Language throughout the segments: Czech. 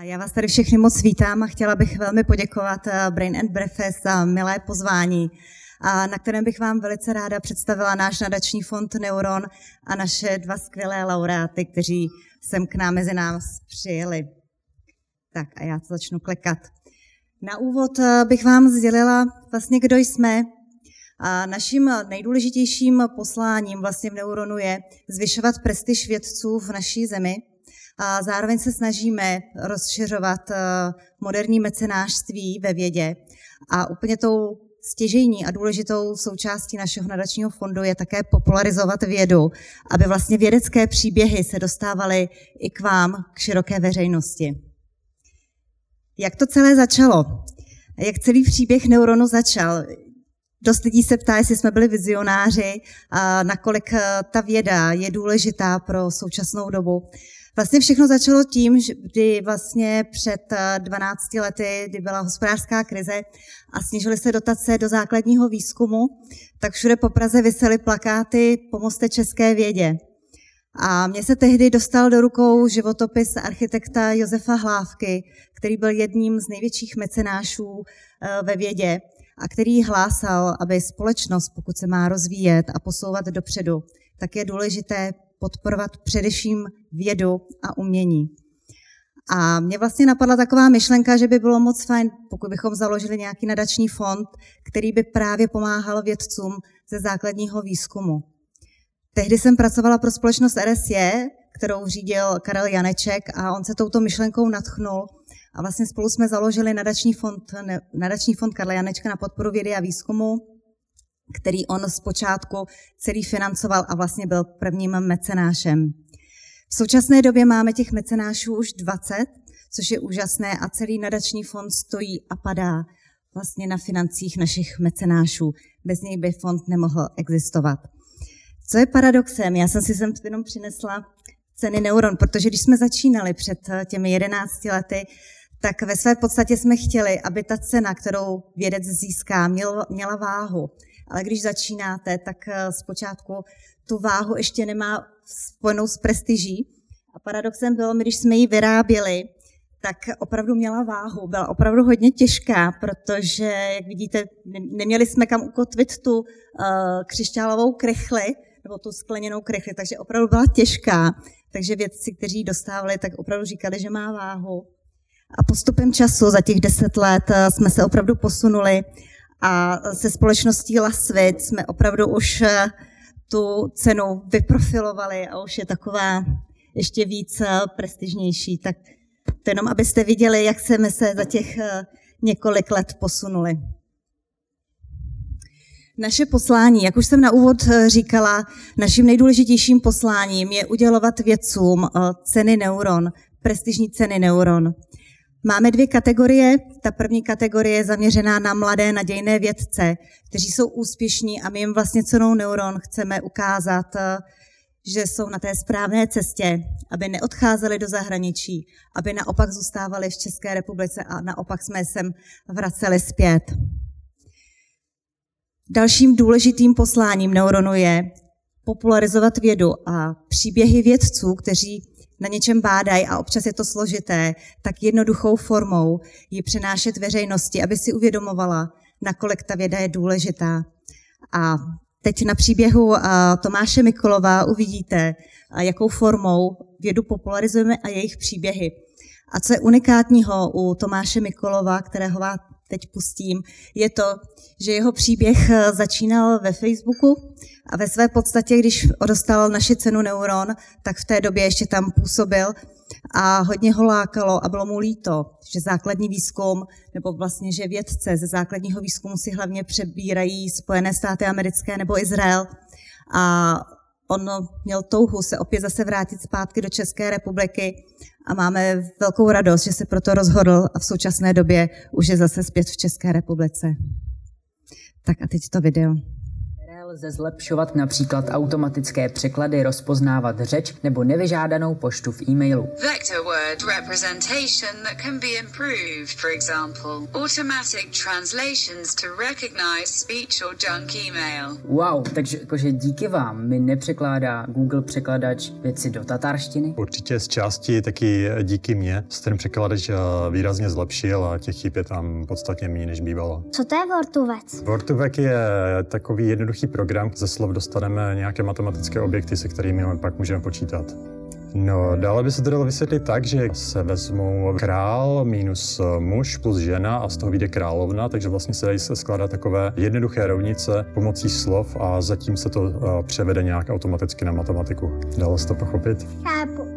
Já vás tady všechny moc vítám a chtěla bych velmi poděkovat eh, Brain and Breakfast za milé pozvání, na kterém bych vám velice ráda představila náš nadační fond Neuron a naše dva skvělé laureáty, kteří sem k nám mezi nás přijeli. Tak a já to začnu klekat. Na úvod eh, bych vám sdělila vlastně, kdo jsme. A naším nejdůležitějším posláním vlastně v Neuronu je zvyšovat prestiž vědců v naší zemi – a zároveň se snažíme rozšiřovat eh, moderní mecenářství ve vědě. A úplně tou stěžejní a důležitou součástí našeho nadačního fondu je také popularizovat vědu, aby vlastně vědecké příběhy se dostávaly i k vám, k široké veřejnosti. Jak to celé začalo? Jak celý příběh neuronu začal? Dost lidí se ptá, jestli jsme byli vizionáři a nakolik eh, ta věda je důležitá pro současnou dobu. Vlastně všechno začalo tím, že kdy vlastně před 12 eh, lety, kdy byla hospodářská krize a snížily se dotace do základního výzkumu, tak všude po Praze vysely plakáty Pomozte české vědě. A mně se tehdy dostal do rukou životopis architekta Josefa Hlávky, který byl jedním z největších mecenášů eh, ve vědě a který hlásal, aby společnost, pokud se má rozvíjet a posouvat dopředu, tak je důležité podporovat především vědu a umění. A mě vlastně napadla taková myšlenka, že by bylo moc fajn, pokud bychom založili nějaký nadační fond, který by právě pomáhal vědcům ze základního výzkumu. Tehdy jsem pracovala pro společnost RSJ, kterou řídil Karel Janeček a on se touto myšlenkou natchnul a vlastně spolu jsme založili nadační fond, nadační fond Karla Janečka na podporu vědy a výzkumu, který on zpočátku celý financoval a vlastně byl prvním mecenášem. V současné době máme těch mecenášů už 20, což je úžasné a celý nadační fond stojí a padá vlastně na financích našich mecenášů. Bez něj by fond nemohl existovat. Co je paradoxem? Já jsem si sem jenom přinesla ceny Neuron, protože když jsme začínali před těmi 11 lety, tak ve své podstatě jsme chtěli, aby ta cena, kterou vědec získá, měla váhu. Ale když začínáte, tak eh, zpočátku tu váhu ještě nemá spojenou s prestiží. A paradoxem bylo, my když jsme ji vyráběli, tak opravdu měla váhu, byla opravdu hodně těžká, protože, jak vidíte, neměli jsme kam ukotvit tu uh, křišťálovou krychli, nebo tu skleněnou krychli, takže opravdu byla těžká. Takže vědci, kteří ji dostávali, tak opravdu říkali, že má váhu. A postupem času, za těch deset let, eh, jsme se opravdu posunuli a se společností Lasvit jsme opravdu už eh, tu cenu vyprofilovali a už je taková ještě víc eh, prestižnější. Tak to jenom, abyste viděli, jak jsme se za těch eh, několik let posunuli. Naše poslání, jak už jsem na úvod říkala, naším nejdůležitějším posláním je udělovat vědcům ceny neuron, prestižní ceny neuron. Máme dvě kategorie. Ta první kategorie je zaměřená na mladé nadějné vědce, kteří jsou úspěšní a my jim vlastně cenou Neuron chceme ukázat, že jsou na té správné cestě, aby neodcházeli do zahraničí, aby naopak zůstávali v České republice a naopak jsme sem vraceli zpět. Dalším důležitým posláním Neuronu je popularizovat vědu a příběhy vědců, kteří na něčem bádají a občas je to složité, tak jednoduchou formou ji přenášet veřejnosti, aby si uvědomovala, nakolik ta věda je důležitá. A teď na příběhu Tomáše Mikolova uvidíte, jakou formou vědu popularizujeme a jejich příběhy. A co je unikátního u Tomáše Mikolova, kterého vás teď pustím, je to, že jeho příběh začínal ve Facebooku a ve své podstatě, když dostal naši cenu Neuron, tak v té době ještě tam působil a hodně ho lákalo a bylo mu líto, že základní výzkum, nebo vlastně, že vědce ze základního výzkumu si hlavně přebírají Spojené státy americké nebo Izrael a on měl touhu se opět zase vrátit zpátky do České republiky a máme velkou radost, že se proto rozhodl a v současné době už je zase zpět v České republice. Tak a teď to video. Lze zlepšovat například automatické překlady, rozpoznávat řeč nebo nevyžádanou poštu v e-mailu. Vector word representation that can be improved, for example, automatic translations to recognize speech or junk email. Wow, takže jakože díky vám mi nepřekládá Google překladač věci do tatarštiny? Určitě z části taky díky mně se ten překladač eh, výrazně zlepšil a těch chyb je tam podstatně méně, než bývalo. Co to je Vortuvec? Vortuvek je takový jednoduchý program, ze slov dostaneme nějaké matematické objekty, se kterými pak můžeme počítat. No, dále by se to dalo vysvětlit tak, že se vezmou král minus muž plus žena a z toho vyjde královna, takže vlastně se dají se skládat takové jednoduché rovnice pomocí slov a zatím se to uh, převede nějak automaticky na matematiku. Dalo se to pochopit? Chápu.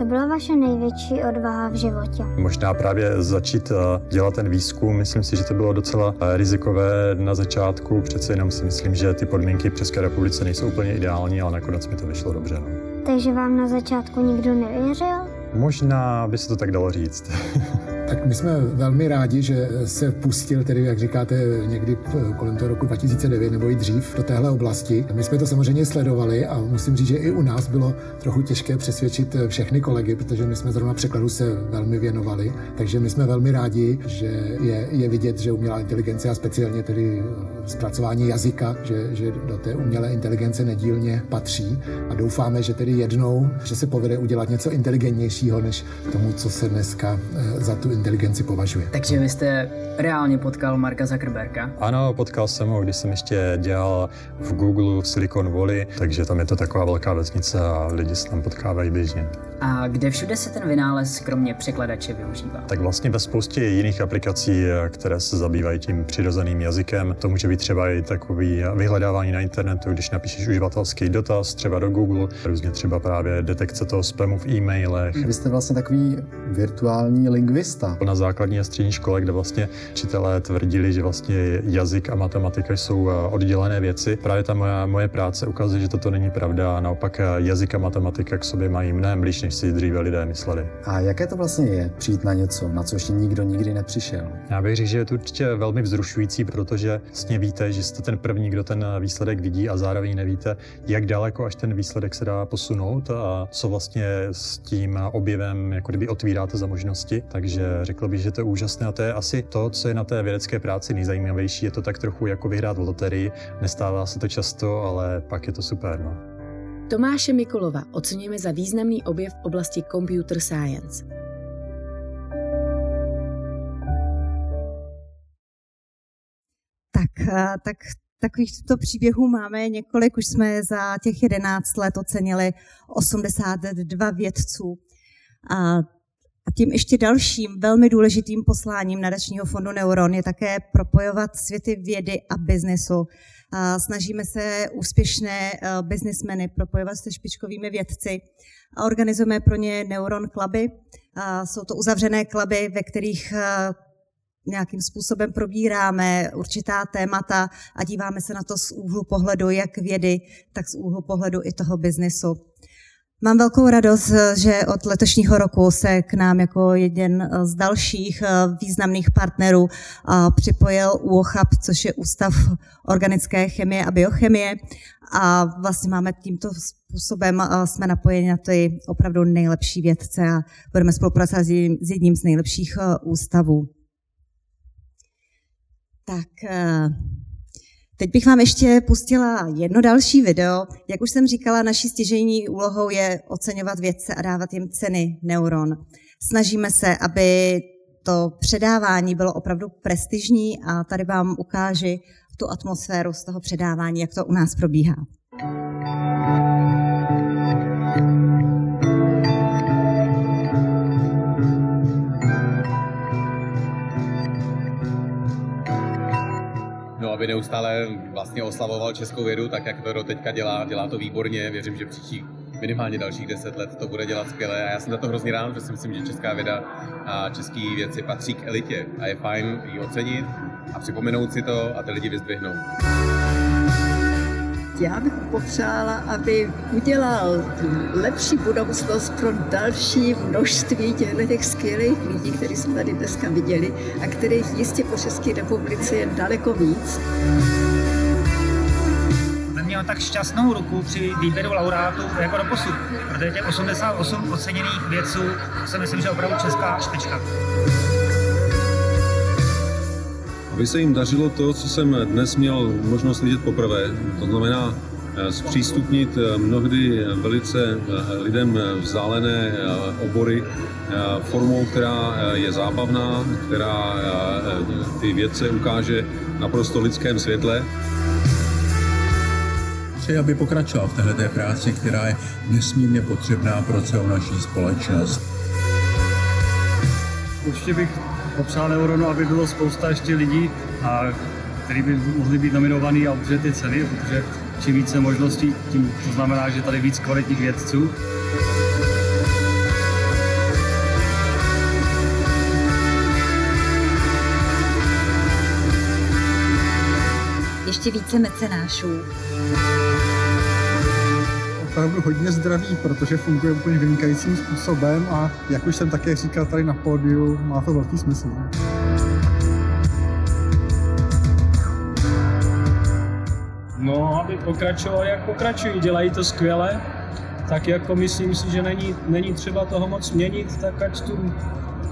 Co byla vaše největší odvaha v životě? Možná právě začít uh, dělat ten výzkum. Myslím si, že to bylo docela uh, rizikové na začátku. Přece jenom si myslím, že ty podmínky v České republice nejsou úplně ideální, ale nakonec mi to vyšlo dobře. No. Takže vám na začátku nikdo nevěřil? Možná by se to tak dalo říct. Tak my jsme velmi rádi, že se pustil, tedy jak říkáte, někdy kolem toho roku 2009 nebo i dřív do téhle oblasti. My jsme to samozřejmě sledovali a musím říct, že i u nás bylo trochu těžké přesvědčit všechny kolegy, protože my jsme zrovna překladu se velmi věnovali. Takže my jsme velmi rádi, že je, je vidět, že umělá inteligence a speciálně tedy zpracování jazyka, že, že do té umělé inteligence nedílně patří a doufáme, že tedy jednou, že se povede udělat něco inteligentnějšího než tomu, co se dneska eh, za tu inteligenci považuje. Takže vy jste reálně potkal Marka Zuckerberga? Ano, potkal jsem ho, když jsem ještě dělal v Google v Silicon Valley, takže tam je to taková velká vesnice a lidi se tam potkávají běžně. A kde všude se ten vynález kromě překladače využívá? Tak vlastně ve spoustě jiných aplikací, které se zabývají tím přirozeným jazykem. To může být třeba i takový vyhledávání na internetu, když napíšeš uživatelský dotaz třeba do Google, různě třeba právě detekce toho spamu v e-mailech. Vy jste vlastně takový virtuální lingvista. Na základní a střední škole, kde vlastně učitelé tvrdili, že vlastně jazyk a matematika jsou oddělené věci. Právě ta moje, moje práce ukazuje, že toto není pravda a naopak jazyk a matematika k sobě mají mnohem blíž, než si dříve lidé mysleli. A jaké to vlastně je přijít na něco, na co ještě nikdo nikdy nepřišel? Já bych řekl, že je to určitě velmi vzrušující, protože vlastně víte, že jste ten první, kdo ten výsledek vidí a zároveň nevíte, jak daleko až ten výsledek se dá posunout a co vlastně s tím objevem jako kdyby otvíráte za možnosti. Takže řekl bych, že to je úžasné a to je asi to, co je na té vědecké práci nejzajímavější. Je to tak trochu jako vyhrát v loterii. Nestává se to často, ale pak je to super. No. Tomáše Mikolova oceňujeme za významný objev v oblasti computer science. Tak, tak takovýchto příběhů máme několik, už jsme za těch 11 let ocenili 82 vědců. A a tím ještě dalším velmi důležitým posláním nadačního fondu Neuron je také propojovat světy vědy a biznesu. Snažíme se úspěšné biznismeny propojovat se špičkovými vědci a organizujeme pro ně Neuron kluby. Jsou to uzavřené kluby, ve kterých nějakým způsobem probíráme určitá témata a díváme se na to z úhlu pohledu jak vědy, tak z úhlu pohledu i toho biznesu. Mám velkou radost, že od letošního roku se k nám jako jeden z dalších významných partnerů připojil UOCHAP, což je Ústav organické chemie a biochemie. A vlastně máme tímto způsobem, jsme napojeni na ty opravdu nejlepší vědce a budeme spolupracovat s jedním z nejlepších ústavů. Tak Teď bych vám ještě pustila jedno další video. Jak už jsem říkala, naší stěžejní úlohou je oceňovat vědce a dávat jim ceny neuron. Snažíme se, aby to předávání bylo opravdu prestižní a tady vám ukáži tu atmosféru z toho předávání, jak to u nás probíhá. Aby neustále vlastně oslavoval českou vědu, tak jak to teďka dělá, dělá to výborně. Věřím, že příští minimálně dalších deset let to bude dělat skvěle. A já jsem za to hrozně rád, že si myslím, že česká věda a český věci patří k elitě. A je fajn ji ocenit a připomenout si to a ty lidi vyzdvihnout bych popřála, aby udělal lepší budoucnost pro další množství těch skvělých lidí, kteří jsme tady dneska viděli a kterých jistě po České republice je daleko víc. měl tak šťastnou ruku při výběru laureátů jako do posud, protože těch 88 oceněných vědců si myslím, že opravdu česká špička. Aby se jim dařilo to, co jsem dnes měl možnost vidět poprvé, to znamená eh, zpřístupnit eh, mnohdy velice eh, lidem vzdálené obory formou, která je zábavná, která ty vědce ukáže naprosto lidském světle. Přeji, aby pokračoval v této práci, která je nesmírně potřebná pro celou naší společnost. Určitě bych popřál Neuronu, aby bylo spousta ještě lidí, a, který by mohli být nominovaný a udržet ty ceny, protože čím více možností, tím to znamená, že tady víc kvalitních vědců. Ještě více mecenášů opravdu hodně zdravý, protože funguje úplně vynikajícím způsobem a jak už jsem také říkal tady na pódiu, má to velký smysl. No, aby pokračoval, jak pokračují, dělají to skvěle, tak jako myslím si, že není, není třeba toho moc měnit, tak ať tu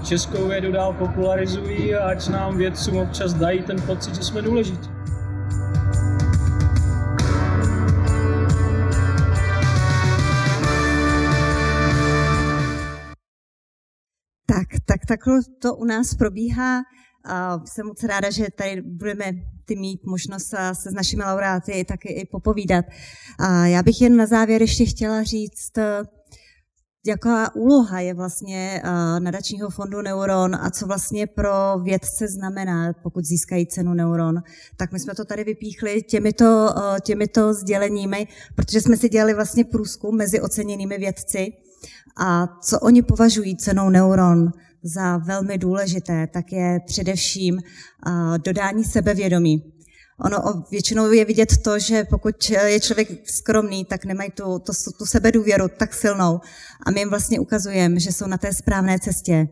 českou vědu dál popularizují a ať nám vědcům občas dají ten pocit, že jsme důležití. Takhle to u nás probíhá. A jsem moc ráda, že tady budeme ty mít možnost se s našimi laureáty taky i popovídat. A já bych jen na závěr ještě chtěla říct, jaká úloha je vlastně nadačního fondu Neuron a co vlastně pro vědce znamená, pokud získají cenu Neuron. Tak my jsme to tady vypíchli těmito, těmito sděleními, protože jsme si dělali vlastně průzkum mezi oceněnými vědci a co oni považují cenou Neuron za velmi důležité, tak je především dodání sebevědomí. Ono většinou je vidět to, že pokud je člověk skromný, tak nemají tu, tu, tu sebedůvěru tak silnou. A my jim vlastně ukazujeme, že jsou na té správné cestě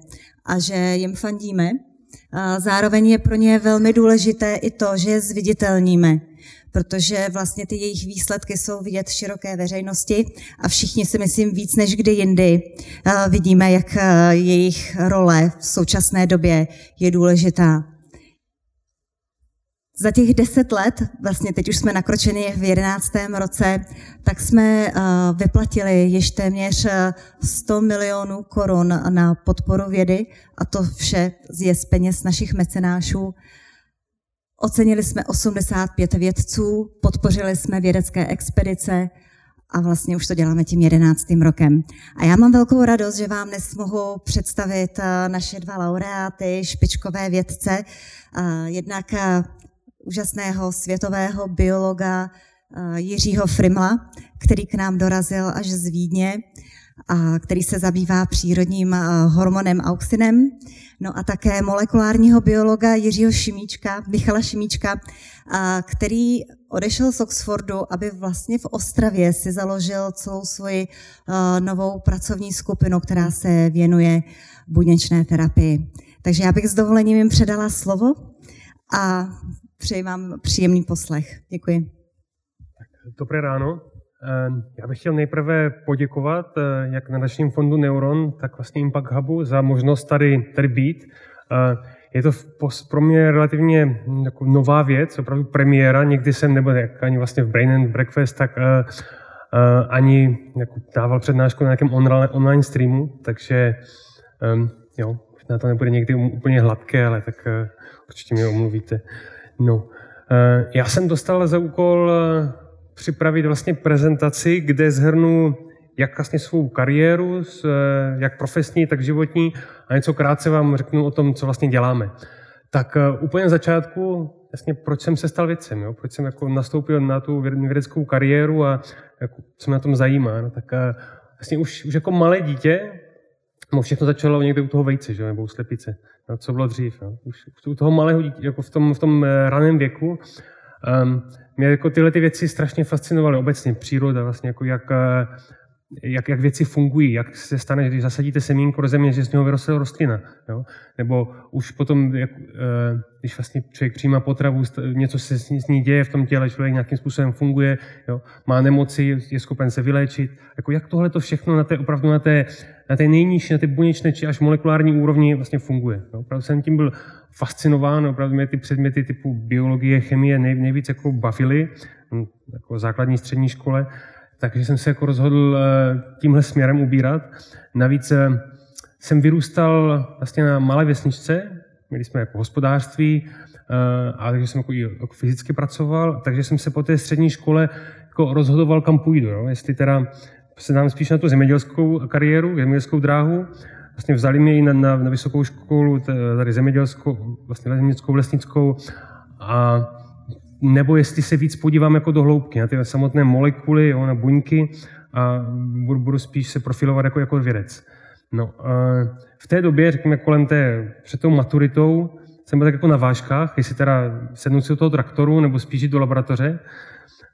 a že jim fandíme. Zároveň je pro ně velmi důležité i to, že je zviditelníme protože vlastně ty jejich výsledky jsou vidět široké veřejnosti a všichni si myslím víc než kdy jindy vidíme, jak jejich role v současné době je důležitá. Za těch deset let, vlastně teď už jsme nakročeni v jedenáctém roce, tak jsme vyplatili již téměř 100 milionů korun na podporu vědy a to vše je z peněz našich mecenášů. Ocenili jsme 85 vědců, podpořili jsme vědecké expedice a vlastně už to děláme tím jedenáctým rokem. A já mám velkou radost, že vám dnes mohu představit eh, naše dva laureáty, špičkové vědce, eh, jednak eh, úžasného světového biologa Jiřího Frimla, který k nám dorazil až z Vídně a který se zabývá přírodním hormonem auxinem, no a také molekulárního biologa Jiřího Šimíčka, Michala Šimíčka, který odešel z Oxfordu, aby vlastně v Ostravě si založil celou svoji novou pracovní skupinu, která se věnuje buněčné terapii. Takže já bych s dovolením jim předala slovo a přeji vám příjemný poslech. Děkuji. Dobré ráno. Ehm, já bych chtěl nejprve poděkovat eh, jak nadačním fondu Neuron, tak vlastně Impact Hubu za možnost tady, tady být. Ehm, je to pro mě relativně hm, jako nová věc, opravdu premiéra. Nikdy jsem nebyl jak ani vlastně v Brain and Breakfast, tak uh, ani jako dával přednášku na nějakém online, streamu, takže um, jo, na to nebude někdy úplně hladké, ale tak určitě mi omluvíte. No. Já jsem dostal za úkol připravit vlastně prezentaci, kde zhrnu jak vlastně svou kariéru, jak profesní, tak životní a něco krátce vám řeknu o tom, co vlastně děláme. Tak eh, úplně na začátku, vlastně proč jsem se stal vědcem, jo? proč jsem jako nastoupil na tu vědeckou kariéru a jako, co mě na tom zajímá. No, tak vlastně už, už jako malé dítě, no všechno začalo někde u toho vejce, že? nebo u slepice, no, co bylo dřív. No? Už u toho malého dítě, jako v tom, v tom eh, raném věku, um, mě jako tyhle ty věci strašně fascinovaly obecně, příroda, vlastně jako jak, eh, jak, jak věci fungují, jak se stane, když zasadíte semínko do země, že z něho vyroste rostlina. Jo? Nebo už potom, jak, eh, když vlastně člověk přijímá potravu, něco se s ní děje v tom těle, člověk nějakým způsobem funguje, jo? má nemoci, je schopen se vyléčit. Jako jak tohle to všechno na té, opravdu na té, na té nejnižší, na té buněčné či až molekulární úrovni vlastně funguje. Jo? Opravdu jsem tím byl fascinován, opravdu mě ty předměty typu biologie, chemie nej, nejvíc jako bavily, hm, jako základní střední škole. Takže jsem se jako rozhodl eh, tímhle směrem ubírat. Navíc eh, jsem vyrůstal vlastně na malé vesničce, měli jsme jako hospodářství, eh, a takže jsem jako i jako fyzicky pracoval, takže jsem se po té střední škole jako rozhodoval, kam půjdu. Jo? Jestli teda se dám spíš na tu zemědělskou kariéru, zemědělskou dráhu, vlastně vzali mě i na, na, na vysokou školu, tady zemědělskou, vlastně zemědělskou, lesnickou a nebo jestli se víc podívám jako do hloubky na ty samotné molekuly, jo, na buňky a budu, budu spíš se profilovat jako, jako vědec. No, v té době, řekněme kolem té, před tou maturitou, jsem byl tak jako na vážkách, jestli teda sednu si do toho traktoru nebo spíš jít do laboratoře.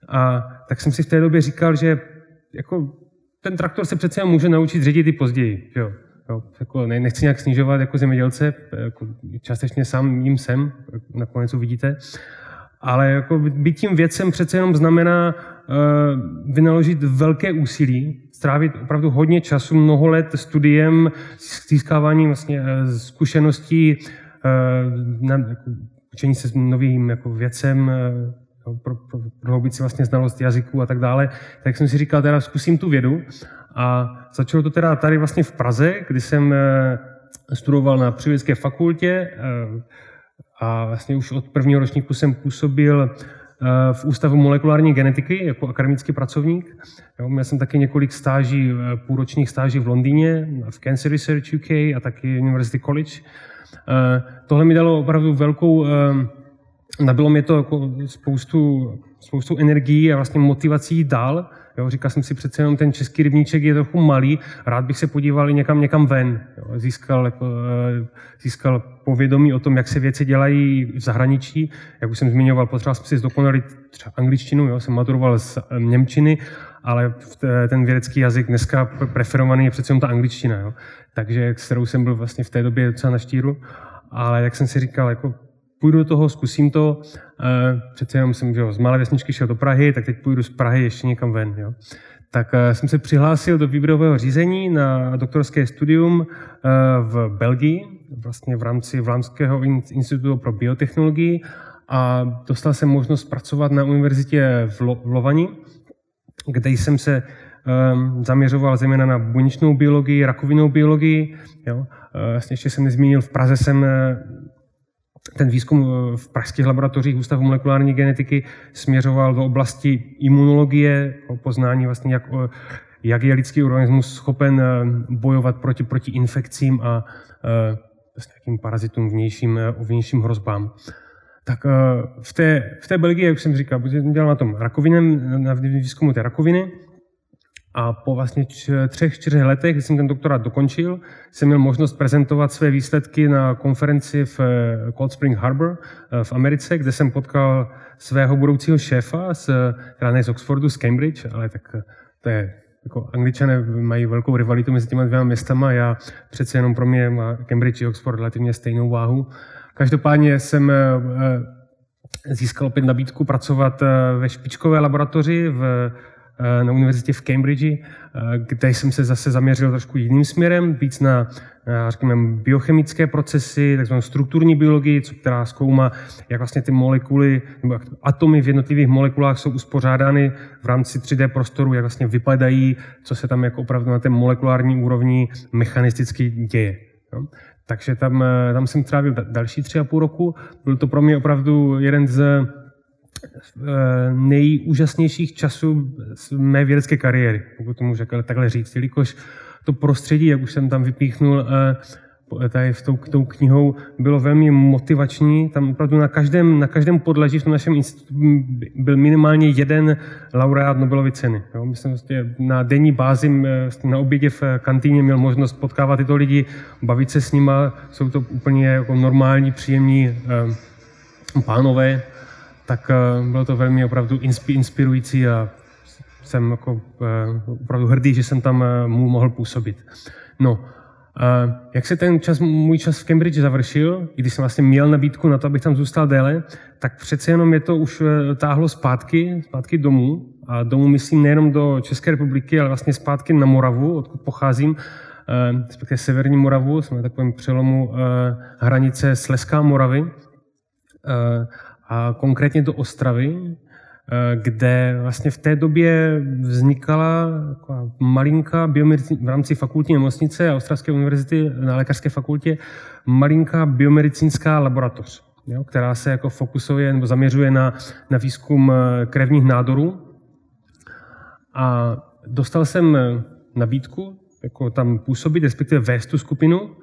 A tak jsem si v té době říkal, že jako ten traktor se přece může naučit řídit i později. Jo. Jo, jako nechci nějak snižovat jako zemědělce, jako částečně sám jim jsem, nakonec uvidíte ale jako být tím věcem přece jenom znamená uh, vynaložit velké úsilí, strávit opravdu hodně času, mnoho let studiem, získáváním vlastně uh, zkušeností, uh, na, jako, učení se novým jako věcem, uh, pro, pro, si vlastně znalost jazyků a tak dále, tak jsem si říkal, teda zkusím tu vědu. A začalo to teda tady vlastně v Praze, kdy jsem uh, studoval na přírodovědecké fakultě, uh, a vlastně už od prvního ročníku jsem působil eh, v Ústavu molekulární genetiky jako akademický pracovník. Jo, měl jsem taky několik stáží, eh, půlročních stáží v Londýně, v Cancer Research UK a taky University College. Eh, tohle mi dalo opravdu velkou, nabilo mě to jako spoustu, spoustu energií a vlastně motivací dál. Jo, říkal jsem si přece jenom ten český rybníček je trochu malý, rád bych se podíval někam, někam ven. Jo, získal, jako, získal povědomí o tom, jak se věci dělají v zahraničí. Jak už jsem zmiňoval, potřeboval jsem si zdokonalit třeba angličtinu, jo, jsem maturoval z eh, Němčiny, ale ten vědecký jazyk dneska preferovaný je přece jenom ta angličtina. Jo. Takže s kterou jsem byl vlastně v té době docela na štíru. Ale jak jsem si říkal, jako půjdu do toho, zkusím to. Eh, přece jenom jsem že z malé vesničky šel do Prahy, tak teď půjdu z Prahy ještě někam ven. Jo. Tak eh, jsem se přihlásil do výběrového řízení na doktorské studium eh, v Belgii, vlastně v rámci Vlámského institutu pro biotechnologii a dostal jsem možnost pracovat na univerzitě v, Lo- v Lovani, kde jsem se um, zaměřoval zejména na buněčnou biologii, rakovinou biologii. Jo. Vlastně ještě jsem nezmínil, v Praze jsem ten výzkum eh, v pražských laboratořích Ústavu molekulární genetiky směřoval do oblasti imunologie, o poznání vlastně, jak, jak je lidský organismus schopen eh, bojovat proti, proti infekcím a eh, s nějakým parazitům vnějším, vnějším hrozbám. Tak v té, v té Belgii, jak jsem říkal, dělal na tom rakovinem, na výzkumu té rakoviny, a po vlastně třech, čtyřech letech, kdy jsem ten doktorát dokončil, jsem měl možnost prezentovat své výsledky na konferenci v eh, Cold Spring Harbor eh, v Americe, kde jsem potkal svého budoucího šéfa, z, teda ne z Oxfordu, z Cambridge, ale tak eh, to je jako angličané mají velkou rivalitu mezi těma dvěma městama, já přece jenom pro mě má Cambridge i Oxford relativně stejnou váhu. Každopádně jsem získal opět nabídku pracovat ve špičkové laboratoři v Eh, na univerzitě v Cambridge, eh, kde jsem se zase zaměřil trošku jiným směrem, víc na, řekněme, biochemické procesy, takzvanou strukturní biologii, která zkoumá, jak vlastně ty molekuly, nebo atomy v jednotlivých molekulách jsou uspořádány v rámci 3D prostoru, jak vlastně vypadají, co se tam jako opravdu na té molekulární úrovni mechanisticky děje. Jo? Takže tam, eh, tam jsem trávil další tři a půl roku. Byl to pro mě opravdu jeden z Eh, nejúžasnějších časů z mé vědecké kariéry, pokud to můžu takhle říct, jelikož to prostředí, jak už jsem tam vypíchnul, eh, tady v tou, tou knihou bylo velmi motivační. Tam opravdu na každém, na každém podleží v tom našem institutu byl minimálně jeden laureát Nobelovy ceny. Jo? Myslím, vlastně na denní bázi vlastně na obědě v kantýně měl možnost potkávat tyto lidi, bavit se s nima. Jsou to úplně jako normální, příjemní eh, pánové tak eh, bylo to velmi opravdu inspirující a jsem jako, opravdu hrdý, že jsem tam mohl působit. No, jak se ten čas, můj čas v Cambridge završil, i když jsem vlastně měl nabídku na to, abych tam zůstal déle, tak přece jenom je to už eh, táhlo zpátky, zpátky domů. A domů myslím nejenom do České republiky, ale vlastně zpátky na Moravu, odkud pocházím, eh, respektive Severní Moravu, jsme na takovém přelomu eh, hranice Sleská Moravy, a konkrétně do Ostravy, Eh, kde vlastně v té době vznikala malinká v rámci fakultní nemocnice a Ostravské univerzity na lékařské fakultě malinká biomedicínská laboratoř, jo, která se jako fokusuje nebo zaměřuje na, na výzkum eh, krevních nádorů. A dostal jsem eh, nabídku jako tam působit, respektive vést tu skupinu.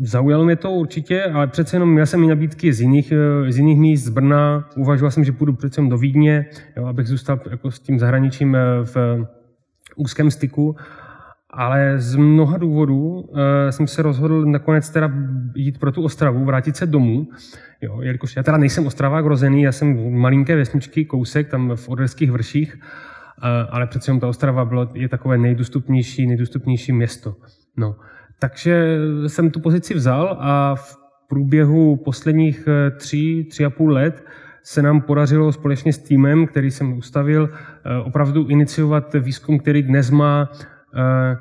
Zaujalo mě to určitě, ale přece jenom měl jsem i nabídky z jiných, eh, z jiných míst, z Brna. Uvažoval jsem, že půjdu přece do Vídně, jo, abych zůstal jako s tím zahraničím eh, v úzkém styku. Ale z mnoha důvodů uh, jsem se rozhodl nakonec teda jít pro tu Ostravu, vrátit se domů. Jo, jelikož já teda nejsem Ostravák rozený, já jsem malinké vesničky, kousek, tam v Oderských vrších, uh, ale přece jenom ta Ostrava bylo, je takové nejdostupnější, nejdostupnější město. No. Takže jsem tu pozici vzal a v průběhu posledních eh, tří, tři a půl let se nám podařilo společně s týmem, který jsem ustavil, eh, opravdu iniciovat výzkum, který dnes má eh,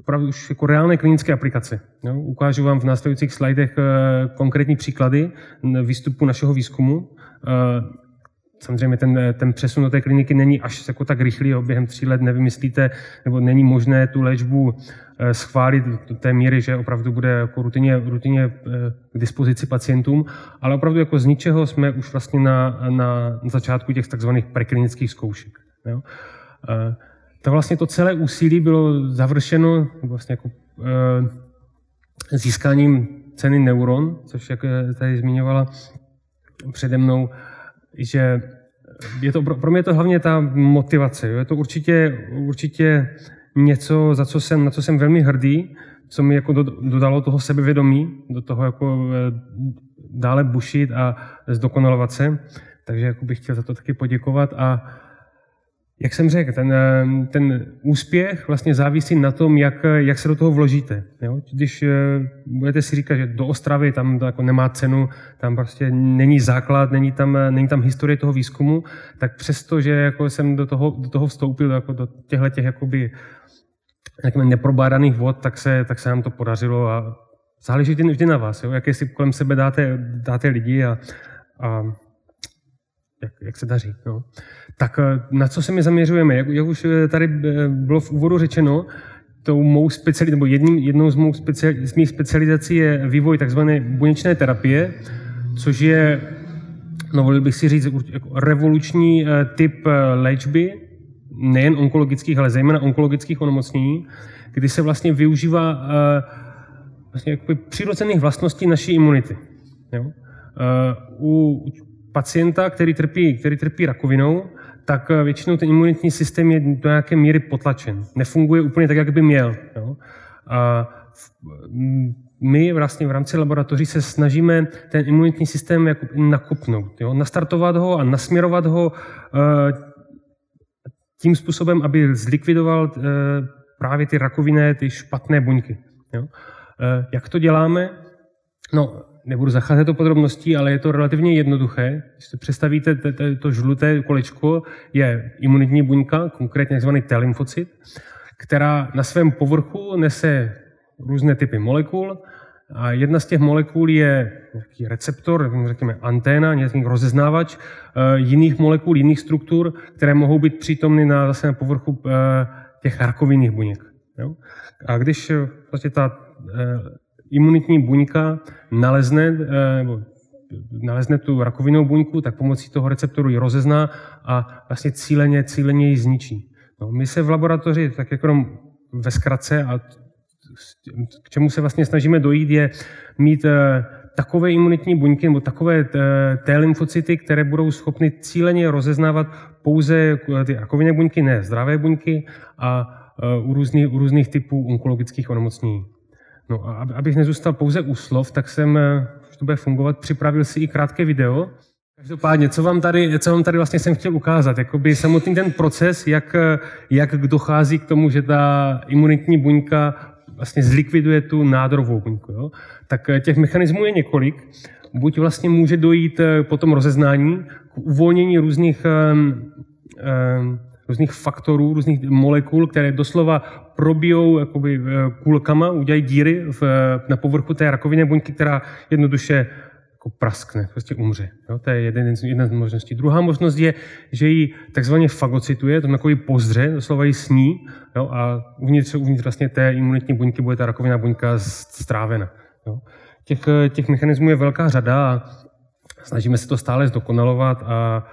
opravdu už jako reálné klinické aplikace. Jo, ukážu vám v následujících slajdech konkrétní příklady výstupu našeho výzkumu. Samozřejmě ten, ten přesun do té kliniky není až jako tak rychlý, jo. během tří let nevymyslíte, nebo není možné tu léčbu eh, schválit do té míry, že opravdu bude jako rutině, rutině eh, k dispozici pacientům, ale opravdu jako z ničeho jsme už vlastně na, na začátku těch takzvaných preklinických zkoušek. Jo. Eh, to vlastně to celé úsilí bylo završeno vlastně jako získáním ceny Neuron, což jak tady zmiňovala přede mnou, že je to, pro mě je to hlavně ta motivace. Jo? Je to určitě, určitě něco, za co jsem, na co jsem velmi hrdý, co mi jako dodalo toho sebevědomí, do toho jako eh, dále bušit a zdokonalovat se. Takže jako bych chtěl za to taky poděkovat a jak jsem řekl, ten, eh, ten úspěch vlastně závisí na tom, jak, jak se do toho vložíte. Jo? Když eh, budete si říkat, že do Ostravy tam to jako nemá cenu, tam prostě není základ, není tam, eh, není tam historie toho výzkumu, tak přesto, že jako jsem do toho, do toho vstoupil, jako do těchto těch jakoby, neprobádaných vod, tak se, tak se nám to podařilo a záleží vždy na vás, jo? jaké si kolem sebe dáte, dáte lidi a, a jak, jak se daří. No. Tak eh, na co se my zaměřujeme? Jak, jak už eh, tady eh, bylo v úvodu řečeno, tou mou speciali, nebo jedním, jednou z, mou speciali, z mých specializací je vývoj tzv. buněčné terapie, což je, no volil bych si říct, jako revoluční typ léčby, nejen onkologických, ale zejména onkologických onemocnění, kdy se vlastně využívá vlastně přirozených vlastností naší imunity. Jo? U pacienta, který trpí, který trpí rakovinou, tak eh, většinou ten imunitní systém je do nějaké míry potlačen. Nefunguje úplně tak, jak by měl. Jo? A my vlastně v rámci laboratoří se snažíme ten imunitní systém jako nakopnout, jo? nastartovat ho a nasměrovat ho eh, tím způsobem, aby zlikvidoval eh, právě ty rakovinné, ty špatné buňky. Jo? Jak to děláme? No, nebudu zacházet do podrobností, ale je to relativně jednoduché. Když si představíte, to žluté kolečko je imunitní buňka, konkrétně tzv. T lymfocyt, která na svém povrchu nese různé typy molekul a jedna z těch molekul je nějaký receptor, řekněme anténa, nějaký rozeznávač eh, jiných molekul, jiných struktur, které mohou být přítomny na, zase na povrchu eh, těch rakovinných buněk. A když vlastně ta imunitní buňka nalezne, eh, nebo nalezne tu rakovinou buňku, tak pomocí toho receptoru ji rozezná a vlastně cíleně, cíleně ji zničí. No, my se v laboratoři, tak jako ve zkratce, a k čemu se vlastně snažíme dojít, je mít eh, takové imunitní buňky nebo takové eh, T lymfocyty, které budou schopny cíleně rozeznávat pouze ty rakovinné buňky, ne zdravé buňky a u různých, u různých typů onkologických onemocnění. No a abych nezůstal pouze u slov, tak jsem, eh, už to bude fungovat, připravil si i krátké video, Každopádně, co vám tady, co vám tady vlastně jsem chtěl ukázat, jakoby samotný ten proces, jak, jak dochází k tomu, že ta imunitní buňka vlastně zlikviduje tu nádorovou buňku. Jo? Tak těch mechanismů je několik. Buď vlastně může dojít po tom rozeznání k uvolnění různých, různých faktorů, různých molekul, které doslova probijou jakoby, kulkama, udělají díry v, na povrchu té rakovinné buňky, která jednoduše jako praskne, prostě umře. Jo? To je jeden, jedna z možností. Druhá možnost je, že ji takzvaně fagocituje, to takový pozdře, doslova ji sní jo? a uvnitř, uvnitř vlastně té imunitní buňky bude ta rakovinná buňka strávena. Jo? Těch, těch mechanismů je velká řada a snažíme se to stále zdokonalovat a,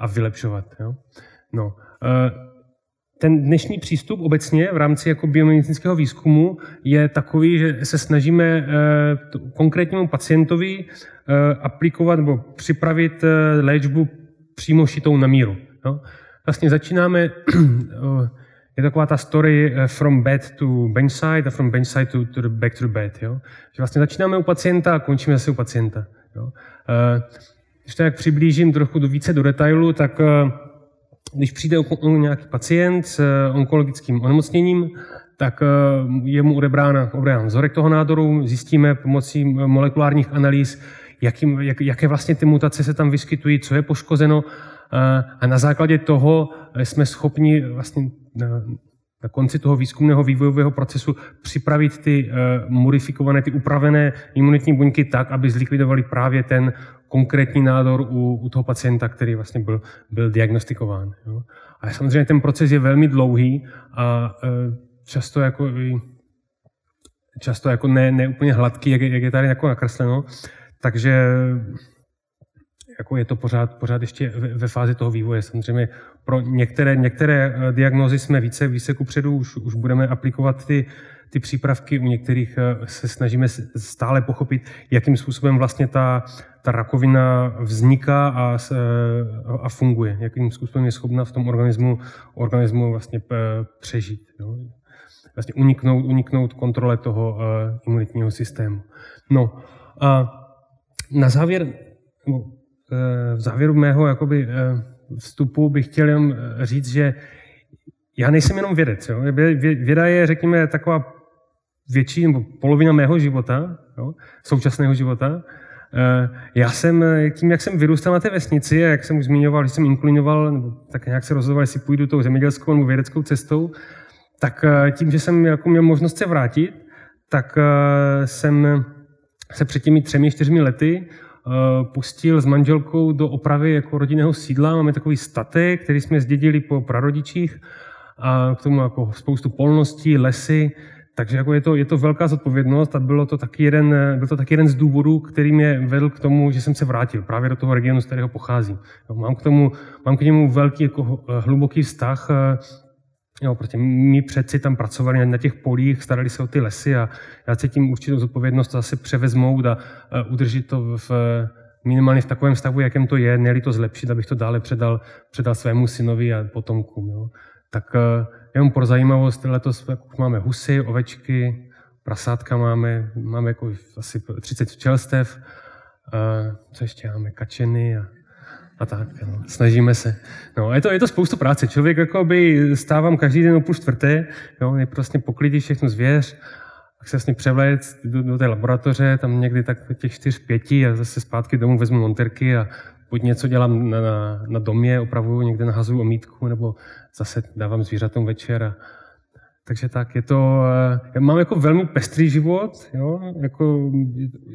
a vylepšovat. Jo? No. Ten dnešní přístup obecně v rámci jako biomedicínského výzkumu je takový, že se snažíme konkrétnímu pacientovi aplikovat nebo připravit léčbu přímo šitou na míru. Jo? Vlastně začínáme, je taková ta story from bed to benchside a from benchside to, to the back to the bed. Jo? Že vlastně začínáme u pacienta a končíme zase u pacienta. Jo? Když to jak přiblížím trochu do více do detailu, tak když přijde nějaký pacient s onkologickým onemocněním, tak je mu odebrána, odebrán vzorek toho nádoru, zjistíme pomocí molekulárních analýz, jaký, jak, jaké vlastně ty mutace se tam vyskytují, co je poškozeno a na základě toho jsme schopni vlastně na, konci toho výzkumného vývojového procesu připravit ty modifikované, ty upravené imunitní buňky tak, aby zlikvidovali právě ten konkrétní nádor u, u toho pacienta, který vlastně byl, byl diagnostikován. Jo. A samozřejmě ten proces je velmi dlouhý a e, často jako, často jako ne, ne úplně hladký, jak, jak je tady jako nakresleno. Takže jako je to pořád, pořád ještě ve, ve fázi toho vývoje. Samozřejmě pro některé, některé diagnózy jsme více, více kupředu, už, už budeme aplikovat ty, ty přípravky, u některých se snažíme stále pochopit, jakým způsobem vlastně ta, ta rakovina vzniká a, a funguje, jakým způsobem je schopna v tom organismu, organismu vlastně přežít. Jo. Vlastně uniknout, uniknout kontrole toho uh, imunitního systému. No a na závěr, v závěru mého jakoby, uh, vstupu bych chtěl jen říct, že já nejsem jenom vědec. Jo. Věda je, řekněme, taková větší nebo polovina mého života, jo, současného života. Já jsem, tím, jak jsem vyrůstal na té vesnici a jak jsem už zmiňoval, že jsem inklinoval, nebo tak nějak se rozhodoval, jestli půjdu tou zemědělskou nebo vědeckou cestou, tak tím, že jsem jako měl možnost se vrátit, tak jsem se před těmi třemi, čtyřmi lety pustil s manželkou do opravy jako rodinného sídla. Máme takový statek, který jsme zdědili po prarodičích a k tomu jako spoustu polností, lesy, takže jako je, to, je to velká zodpovědnost a bylo to taky jeden, byl to taky jeden z důvodů, který mě vedl k tomu, že jsem se vrátil právě do toho regionu, z kterého pocházím. Mám, k tomu, mám k němu velký jako hluboký vztah. Jo, protože my předci tam pracovali na těch polích, starali se o ty lesy a já cítím určitou zodpovědnost zase převezmout a, a udržet to v, minimálně v takovém stavu, jakém to je, měli to zlepšit, abych to dále předal, předal svému synovi a potomkům. Jo. Tak Jenom pro zajímavost, letos máme husy, ovečky, prasátka máme, máme jako asi 30 včelstev, co ještě máme, kačeny a, a tak. No. Snažíme se. No, je to, je to spoustu práce. Člověk jako by stávám každý den o půl čtvrté, jo, je prostě poklidí všechno zvěř, tak se vlastně převléct do, do té laboratoře, tam někdy tak těch čtyř, pěti a zase zpátky domů vezmu monterky a buď něco dělám na, na, na domě, opravuju někde nahazuju omítku, nebo zase dávám zvířatům večer. A, takže tak, je to, eh, já mám jako velmi pestrý život, jo? Jako,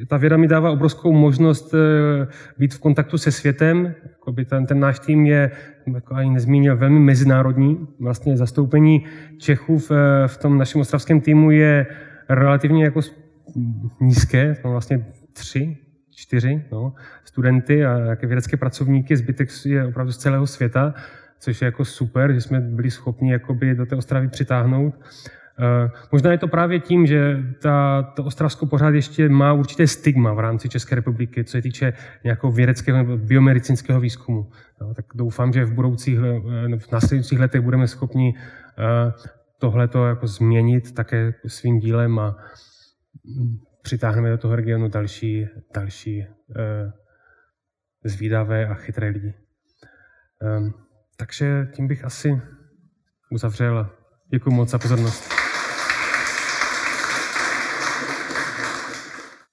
ta věda mi dává obrovskou možnost eh, být v kontaktu se světem, by ten, ten náš tým je, jako ani nezmínil, velmi mezinárodní. Vlastně zastoupení Čechů v, eh, v tom našem ostravském týmu je relativně jako nízké, jsme vlastně tři, čtyři no, studenty a jaké vědecké pracovníky, zbytek je opravdu z celého světa, což je jako super, že jsme byli schopni jakoby do té Ostravy přitáhnout. Uh, možná je to právě tím, že ta, to Ostravsko pořád ještě má určité stigma v rámci České republiky, co se týče nějakého vědeckého nebo biomedicínského výzkumu. No, tak doufám, že v budoucích, eh, v následujících letech budeme schopni uh, tohleto jako změnit také svým dílem a přitáhneme do toho regionu další, další, eh, zvídavé a chytré lidi. Takže tím bych asi uzavřel. Děkuji moc za pozornost.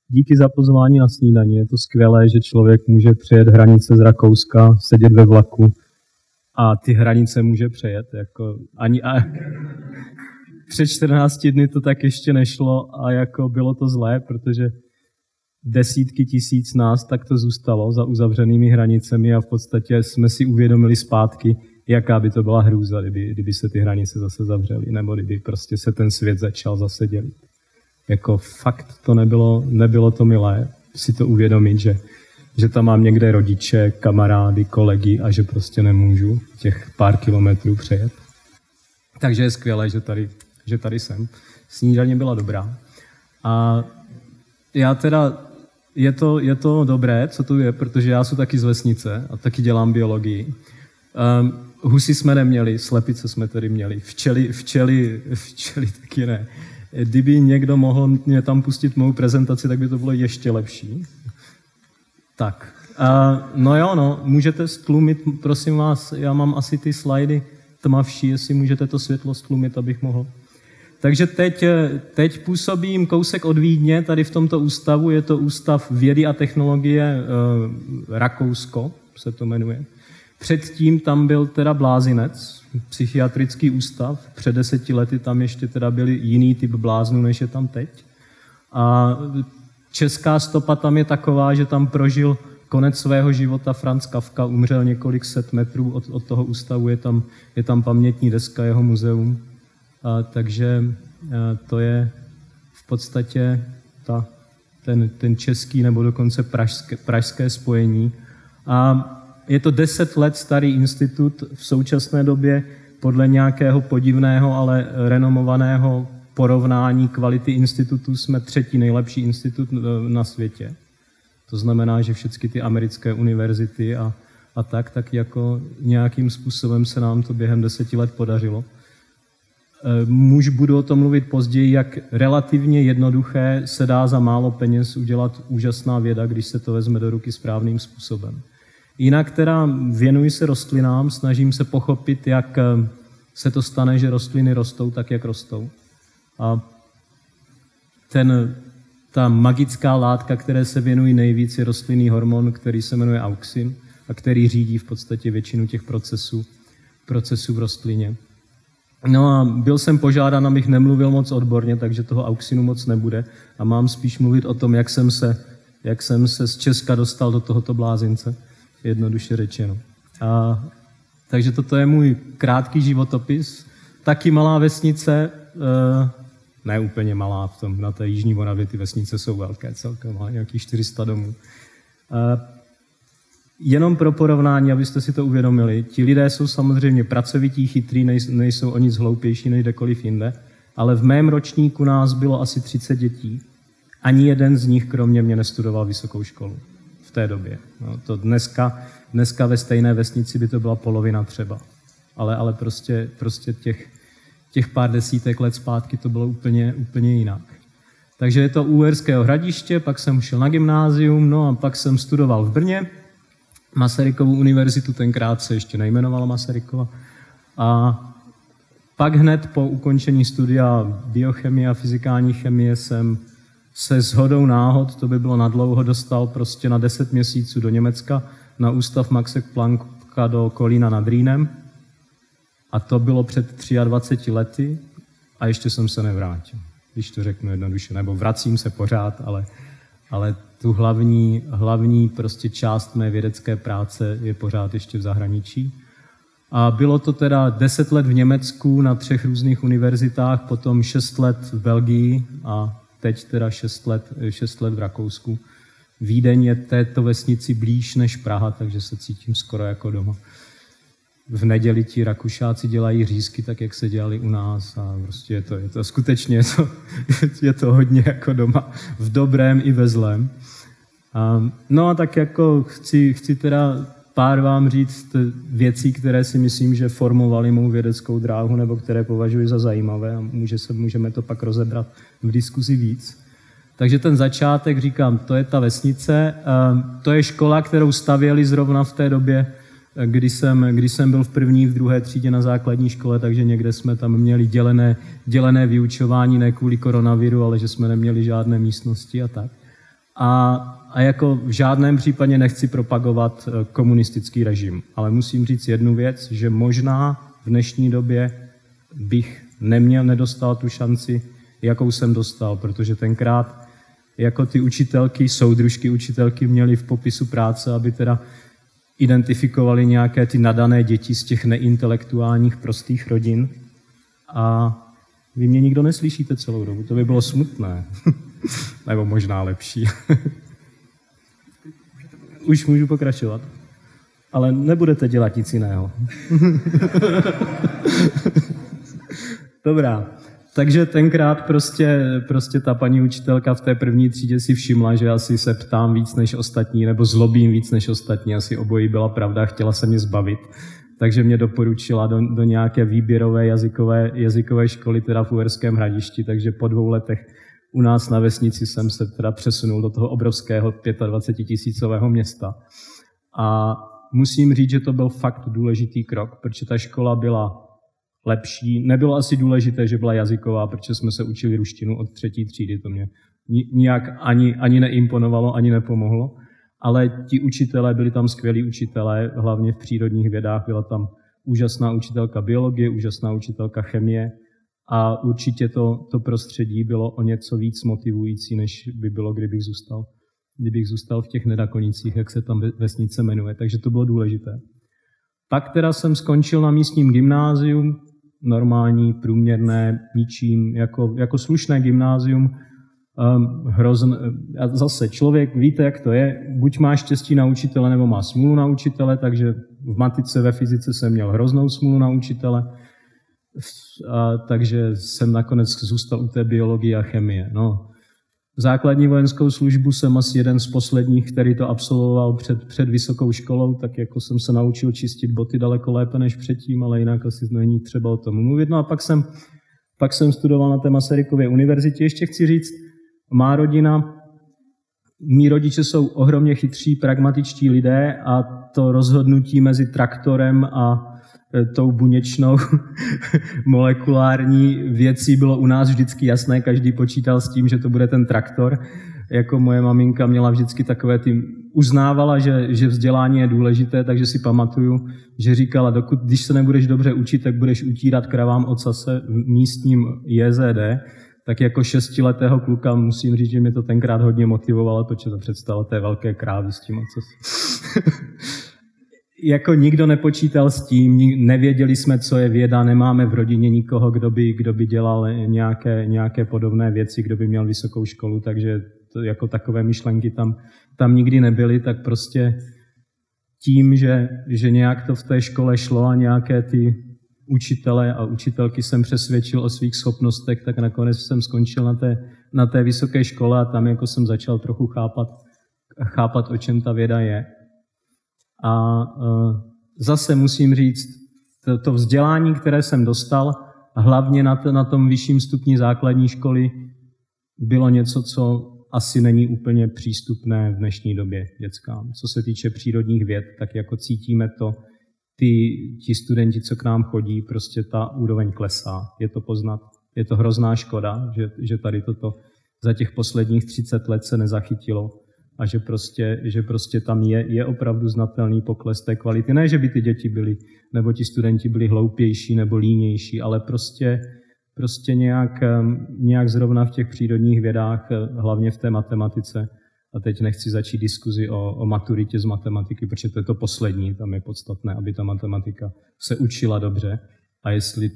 Díky za pozvání na snídaní. Je to skvělé, že člověk může přejet hranice z Rakouska, sedět ve vlaku a ty hranice může přejet. Jako ani a před 14 dny to tak ještě nešlo a jako bylo to zlé, protože desítky tisíc nás tak to zůstalo za uzavřenými hranicemi a v podstatě jsme si uvědomili zpátky, jaká by to byla hrůza, kdyby, kdyby se ty hranice zase zavřely, nebo kdyby prostě se ten svět začal zase dělit. Jako fakt to nebylo, nebylo to milé si to uvědomit, že, že tam mám někde rodiče, kamarády, kolegy a že prostě nemůžu těch pár kilometrů přejet. Takže je skvělé, že tady, že tady jsem. Snídaně byla dobrá. A já teda, je to, je to dobré, co tu je, protože já jsem taky z vesnice a taky dělám biologii. Um, husy jsme neměli, slepice jsme tady měli, včely, včely, včely taky ne. Kdyby někdo mohl mě tam pustit mou prezentaci, tak by to bylo ještě lepší. Tak, uh, no jo, no, můžete stlumit, prosím vás, já mám asi ty slajdy tmavší, jestli můžete to světlo stlumit, abych mohl. Takže teď, teď působím kousek od Vídně, tady v tomto ústavu, je to Ústav vědy a technologie uh, Rakousko, se to jmenuje. Předtím tam byl teda Blázinec, psychiatrický ústav. Před deseti lety tam ještě teda byli jiný typ bláznů, než je tam teď. A česká stopa tam je taková, že tam prožil konec svého života Franz Kafka, umřel několik set metrů od, od toho ústavu, je tam, je tam pamětní deska, jeho muzeum. Takže to je v podstatě ta, ten, ten český nebo dokonce pražské, pražské spojení. A je to deset let starý institut v současné době podle nějakého podivného, ale renomovaného porovnání kvality institutů jsme třetí nejlepší institut e, na světě. To znamená, že všechny ty americké univerzity a, a tak, tak jako nějakým způsobem se nám to během deseti let podařilo. E, muž budu o tom mluvit později, jak relativně jednoduché se dá za málo peněz udělat úžasná věda, když se to vezme do ruky správným způsobem. Jinak teda věnuji se rostlinám, snažím se pochopit, jak eh, se to stane, že rostliny rostou tak, jak rostou. A ten, ta magická látka, které se věnují nejvíc, je rostlinný hormon, který se jmenuje auxin a který řídí v podstatě většinu těch procesů, procesů v rostlině. No a byl jsem požádán, abych nemluvil moc odborně, takže toho auxinu moc nebude a mám spíš mluvit o tom, jak jsem se, jak jsem se z Česka dostal do tohoto blázince jednoduše řečeno. A, takže toto je můj krátký životopis. Taky malá vesnice, e, ne úplně malá, v tom, na té Jižní Moravě ty vesnice jsou velké celkem, má nějakých 400 domů. E, jenom pro porovnání, abyste si to uvědomili, ti lidé jsou samozřejmě pracovití, chytrý, nejsou o nic hloupější než kdekoliv jinde, ale v mém ročníku nás bylo asi 30 dětí. Ani jeden z nich, kromě mě, nestudoval vysokou školu v té době. No, to dneska, dneska ve stejné vesnici by to byla polovina třeba. Ale, ale prostě, prostě těch, těch pár desítek let zpátky to bylo úplně, úplně jinak. Takže je to Úherského hradiště, pak jsem šel na gymnázium, no a pak jsem studoval v Brně, Masarykovu univerzitu, tenkrát se ještě nejmenovala Masarykova. A pak hned po ukončení studia biochemie a fyzikální chemie jsem se shodou náhod, to by bylo nadlouho, dostal prostě na 10 měsíců do Německa na ústav Maxe Plancka do Kolína nad Rýnem. A to bylo před 23 lety a ještě jsem se nevrátil, když to řeknu jednoduše. Nebo vracím se pořád, ale, ale tu hlavní, hlavní prostě část mé vědecké práce je pořád ještě v zahraničí. A bylo to teda 10 let v Německu na třech různých univerzitách, potom 6 let v Belgii a teď teda 6 let, 6 let v Rakousku. Vídeň je této vesnici blíž než Praha, takže se cítím skoro jako doma. V neděli ti Rakušáci dělají řízky tak, jak se dělali u nás a prostě je to, je to skutečně je to, je to hodně jako doma, v dobrém i ve zlém. A, no a tak jako chci, chci teda pár vám říct věcí, které si myslím, že formovaly mou vědeckou dráhu nebo které považuji za zajímavé a může se, můžeme to pak rozebrat v diskuzi víc. Takže ten začátek, říkám, to je ta vesnice, to je škola, kterou stavěli zrovna v té době, kdy jsem, kdy jsem byl v první, v druhé třídě na základní škole, takže někde jsme tam měli dělené, dělené vyučování, ne kvůli koronaviru, ale že jsme neměli žádné místnosti a tak. A, a jako v žádném případě nechci propagovat eh, komunistický režim, ale musím říct jednu věc, že možná v dnešní době bych neměl, nedostal tu šanci, jakou jsem dostal, protože tenkrát jako ty učitelky, soudružky učitelky měly v popisu práce, aby teda identifikovali nějaké ty nadané děti z těch neintelektuálních prostých rodin a vy mě nikdo neslyšíte celou dobu, to by bylo smutné. Nebo možná lepší. Už můžu pokračovat. Ale nebudete dělat nic jiného. Dobrá. Takže tenkrát prostě, prostě ta paní učitelka v té první třídě si všimla, že asi se ptám víc než ostatní, nebo zlobím víc než ostatní. Asi obojí byla pravda, chtěla se mě zbavit. Takže mě doporučila do, do nějaké výběrové jazykové, jazykové školy, teda v Uherském hradišti. Takže po dvou letech u nás na vesnici jsem se teda přesunul do toho obrovského 25 tisícového města. A musím říct, že to byl fakt důležitý krok, protože ta škola byla lepší. Nebylo asi důležité, že byla jazyková, protože jsme se učili ruštinu od třetí třídy. To mě nijak ani, ani neimponovalo, ani nepomohlo. Ale ti učitelé, byli tam skvělí učitelé, hlavně v přírodních vědách. Byla tam úžasná učitelka biologie, úžasná učitelka chemie. A určitě to, to prostředí bylo o něco víc motivující, než by bylo, kdybych zůstal, kdybych zůstal v těch nedakonicích, jak se tam vesnice jmenuje. Takže to bylo důležité. Pak teda jsem skončil na místním gymnáziu, normální, průměrné, ničím, jako, jako slušné gymnázium, um, hrozn, a zase člověk, víte, jak to je, buď má štěstí na učitele, nebo má smůlu na učitele, takže v matice, ve fyzice jsem měl hroznou smůlu na učitele, a, takže jsem nakonec zůstal u té biologie a chemie. No, Základní vojenskou službu jsem asi jeden z posledních, který to absolvoval před, před vysokou školou, tak jako jsem se naučil čistit boty daleko lépe než předtím, ale jinak asi není třeba o tom mluvit. No a pak jsem, pak jsem studoval na té Masarykově univerzitě. Ještě chci říct, má rodina, mý rodiče jsou ohromně chytří, pragmatičtí lidé a to rozhodnutí mezi traktorem a tou buněčnou molekulární věcí bylo u nás vždycky jasné, každý počítal s tím, že to bude ten traktor. Jako moje maminka měla vždycky takové ty, uznávala, že, že vzdělání je důležité, takže si pamatuju, že říkala, dokud, když se nebudeš dobře učit, tak budeš utírat kravám ocase v místním JZD, tak jako šestiletého kluka musím říct, že mě to tenkrát hodně motivovalo, protože to představa té velké krávy s tím ocasem. jako nikdo nepočítal s tím, nevěděli jsme, co je věda, nemáme v rodině nikoho, kdo by, kdo by dělal nějaké, nějaké podobné věci, kdo by měl vysokou školu, takže to, jako takové myšlenky tam, tam nikdy nebyly, tak prostě tím, že, že nějak to v té škole šlo a nějaké ty učitele a učitelky jsem přesvědčil o svých schopnostech, tak nakonec jsem skončil na té, na té vysoké škole a tam jako jsem začal trochu chápat, chápat, o čem ta věda je. A e, zase musím říct, to, to vzdělání, které jsem dostal, hlavně na, to, na tom vyšším stupni základní školy, bylo něco, co asi není úplně přístupné v dnešní době dětskám. Co se týče přírodních věd, tak jako cítíme to, ty, ti studenti, co k nám chodí, prostě ta úroveň klesá. Je to poznat. Je to hrozná škoda, že, že tady toto za těch posledních 30 let se nezachytilo a že prostě, že prostě tam je, je opravdu znatelný pokles té kvality. Ne, že by ty děti byly, nebo ti studenti byli hloupější nebo línější, ale prostě, prostě nějak, nějak zrovna v těch přírodních vědách, eh, hlavně v té matematice, a teď nechci začít diskuzi o, o maturitě z matematiky, protože to je to poslední, tam je podstatné, aby ta matematika se učila dobře. A jestli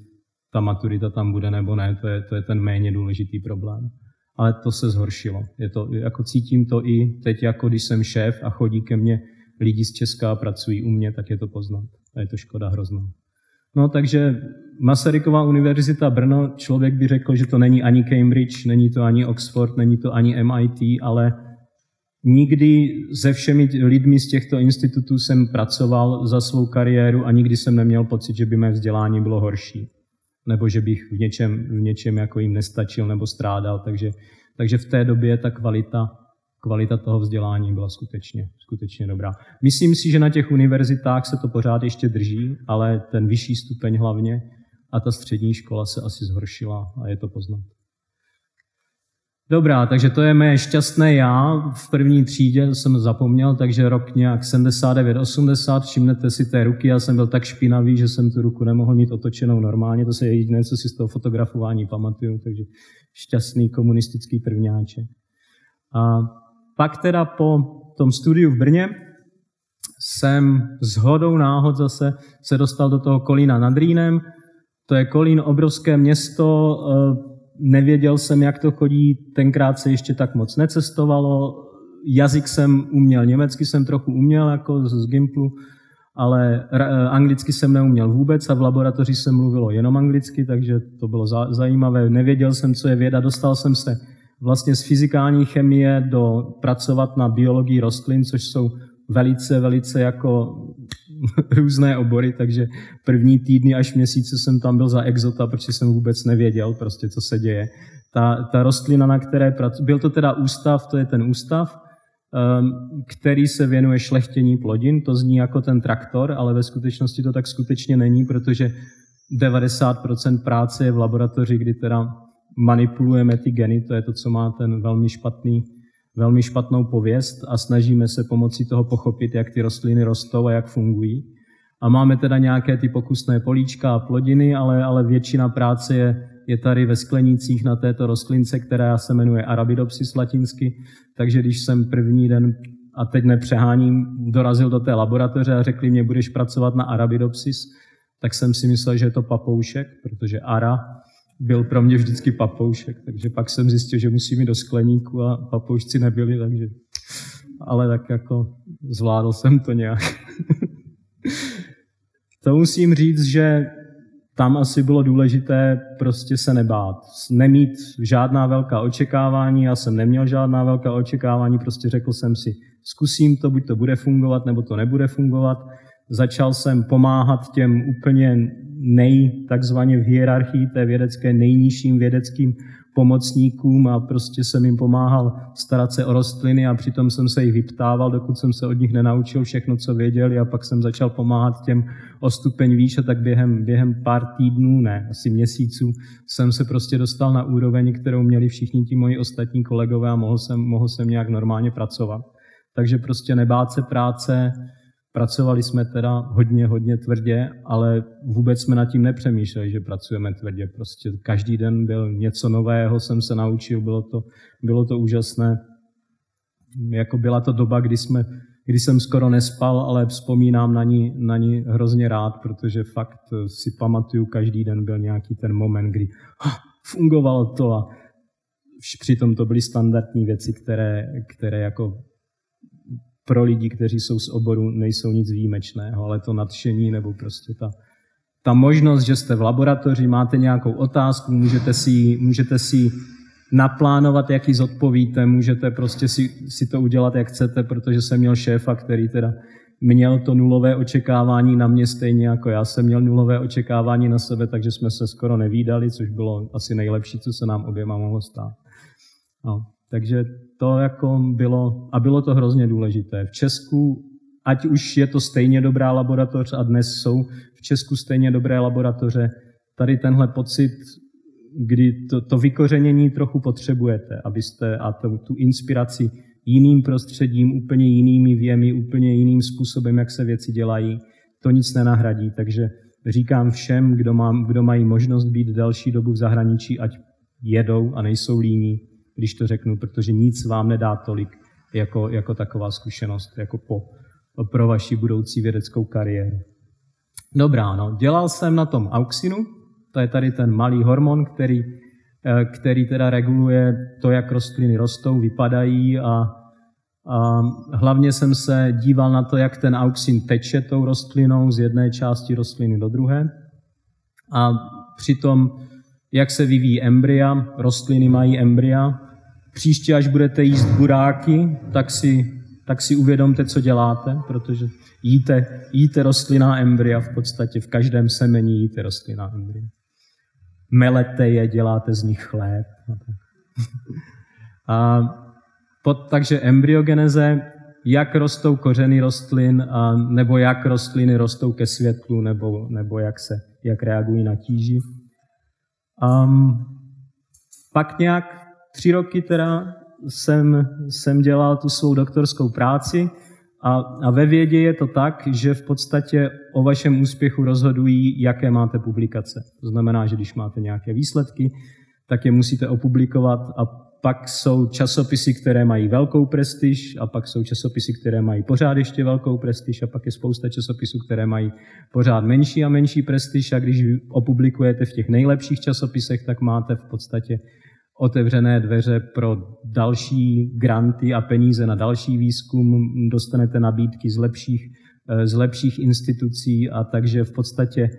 ta maturita tam bude nebo ne, to je, to je ten méně důležitý problém ale to se zhoršilo. Je to, jako cítím to i teď, jako když jsem šéf a chodí ke mně lidi z Česka a pracují u mě, tak je to poznat. A je to škoda hrozná. No takže Masaryková univerzita Brno, člověk by řekl, že to není ani Cambridge, není to ani Oxford, není to ani MIT, ale nikdy se všemi lidmi z těchto institutů jsem pracoval za svou kariéru a nikdy jsem neměl pocit, že by mé vzdělání bylo horší nebo že bych v něčem, v něčem jako jim nestačil nebo strádal. Takže Takže v té době ta kvalita, kvalita toho vzdělání byla skutečně, skutečně dobrá. Myslím si, že na těch univerzitách se to pořád ještě drží, ale ten vyšší stupeň hlavně a ta střední škola se asi zhoršila a je to poznat. Dobrá, takže to je mé šťastné já v první třídě, jsem zapomněl, takže rok nějak 79-80, všimnete si té ruky, já jsem byl tak špinavý, že jsem tu ruku nemohl mít otočenou normálně, to se jediné, co si z toho fotografování pamatuju, takže šťastný komunistický prvňáček. A pak teda po tom studiu v Brně jsem s hodou náhod zase se dostal do toho Kolína nad Rýnem. To je Kolín, obrovské město, eh, nevěděl jsem, jak to chodí, tenkrát se ještě tak moc necestovalo, jazyk jsem uměl, německy jsem trochu uměl, jako z Gimplu, ale eh, anglicky jsem neuměl vůbec a v laboratoři se mluvilo jenom anglicky, takže to bylo zajímavé. Nevěděl jsem, co je věda, dostal jsem se vlastně z fyzikální chemie do pracovat na biologii rostlin, což jsou velice, velice jako různé obory, takže první týdny až měsíce jsem tam byl za exota, protože jsem vůbec nevěděl prostě, co se děje. Ta, ta rostlina, na které pracuji, byl to teda ústav, to je ten ústav, um, který se věnuje šlechtění plodin, to zní jako ten traktor, ale ve skutečnosti to tak skutečně není, protože 90% práce je v laboratoři, kdy teda manipulujeme ty geny, to je to, co má ten velmi špatný velmi špatnou pověst a snažíme se pomocí toho pochopit, jak ty rostliny rostou a jak fungují. A máme teda nějaké ty pokusné políčka a plodiny, ale, ale většina práce je, je tady ve sklenících na této rostlince, která se jmenuje Arabidopsis latinsky. Takže když jsem první den, a teď nepřeháním, dorazil do té laboratoře a řekli mě, budeš pracovat na Arabidopsis, tak jsem si myslel, že je to papoušek, protože Ara byl pro mě vždycky papoušek, takže pak jsem zjistil, že musím jít do skleníku a papoušci nebyli, takže ale tak jako zvládl jsem to nějak. to musím říct, že tam asi bylo důležité prostě se nebát. Nemít žádná velká očekávání, já jsem neměl žádná velká očekávání, prostě řekl jsem si, zkusím to, buď to bude fungovat, nebo to nebude fungovat. Začal jsem pomáhat těm úplně nej, takzvaně v hierarchii té vědecké nejnižším vědeckým pomocníkům a prostě jsem jim pomáhal starat se o rostliny a přitom jsem se jich vyptával, dokud jsem se od nich nenaučil všechno, co věděli a pak jsem začal pomáhat těm o stupeň výš a tak během, během pár týdnů, ne, asi měsíců jsem se prostě dostal na úroveň, kterou měli všichni ti moji ostatní kolegové a mohl jsem, mohl jsem nějak normálně pracovat. Takže prostě nebát se práce, Pracovali jsme teda hodně, hodně tvrdě, ale vůbec jsme nad tím nepřemýšleli, že pracujeme tvrdě. Prostě každý den byl něco nového, jsem se naučil, bylo to, bylo to úžasné. Jako byla to doba, kdy, jsme, kdy jsem skoro nespal, ale vzpomínám na ní, na ní hrozně rád, protože fakt si pamatuju, každý den byl nějaký ten moment, kdy ha, fungovalo to a přitom to byly standardní věci, které, které jako pro lidi, kteří jsou z oboru, nejsou nic výjimečného, ale to nadšení nebo prostě ta, ta možnost, že jste v laboratoři, máte nějakou otázku, můžete si, můžete si naplánovat, jak ji zodpovíte, můžete prostě si, si to udělat, jak chcete, protože jsem měl šéfa, který teda měl to nulové očekávání na mě stejně jako já jsem měl nulové očekávání na sebe, takže jsme se skoro nevídali, což bylo asi nejlepší, co se nám oběma mohlo stát. No. Takže to jako bylo, a bylo to hrozně důležité. V Česku, ať už je to stejně dobrá laboratoř a dnes jsou v Česku stejně dobré laboratoře, tady tenhle pocit, kdy to, to vykořenění trochu potřebujete, abyste a to, tu inspiraci jiným prostředím, úplně jinými věmi, úplně jiným způsobem, jak se věci dělají, to nic nenahradí. Takže říkám všem, kdo, má, kdo mají možnost být další dobu v zahraničí, ať jedou a nejsou líní, když to řeknu, protože nic vám nedá tolik jako, jako taková zkušenost, jako po, pro vaši budoucí vědeckou kariéru. Dobrá, no, dělal jsem na tom auxinu, to je tady ten malý hormon, který, eh, který teda reguluje to, jak rostliny rostou, vypadají a, a hlavně jsem se díval na to, jak ten auxin teče tou rostlinou z jedné části rostliny do druhé. A přitom, jak se vyvíjí embrya, rostliny mají embrya, Příště, až budete jíst buráky, tak si, tak si uvědomte, co děláte, protože jíte, jíte rostlinná embrya v podstatě, v každém semení jíte rostlinná embrya. Melete je, děláte z nich chléb. A pod, takže embryogeneze, jak rostou kořeny rostlin, a, nebo jak rostliny rostou ke světlu, nebo, nebo jak, se, jak reagují na tíži. Um, pak nějak tři roky teda jsem, jsem dělal tu svou doktorskou práci a, a ve vědě je to tak, že v podstatě o vašem úspěchu rozhodují, jaké máte publikace. To znamená, že když máte nějaké výsledky, tak je musíte opublikovat a pak jsou časopisy, které mají velkou prestiž a pak jsou časopisy, které mají pořád ještě velkou prestiž a pak je spousta časopisů, které mají pořád menší a menší prestiž a když opublikujete v těch nejlepších časopisech, tak máte v podstatě otevřené dveře pro další granty a peníze na další výzkum, dostanete nabídky z lepších, z lepších institucí a takže v podstatě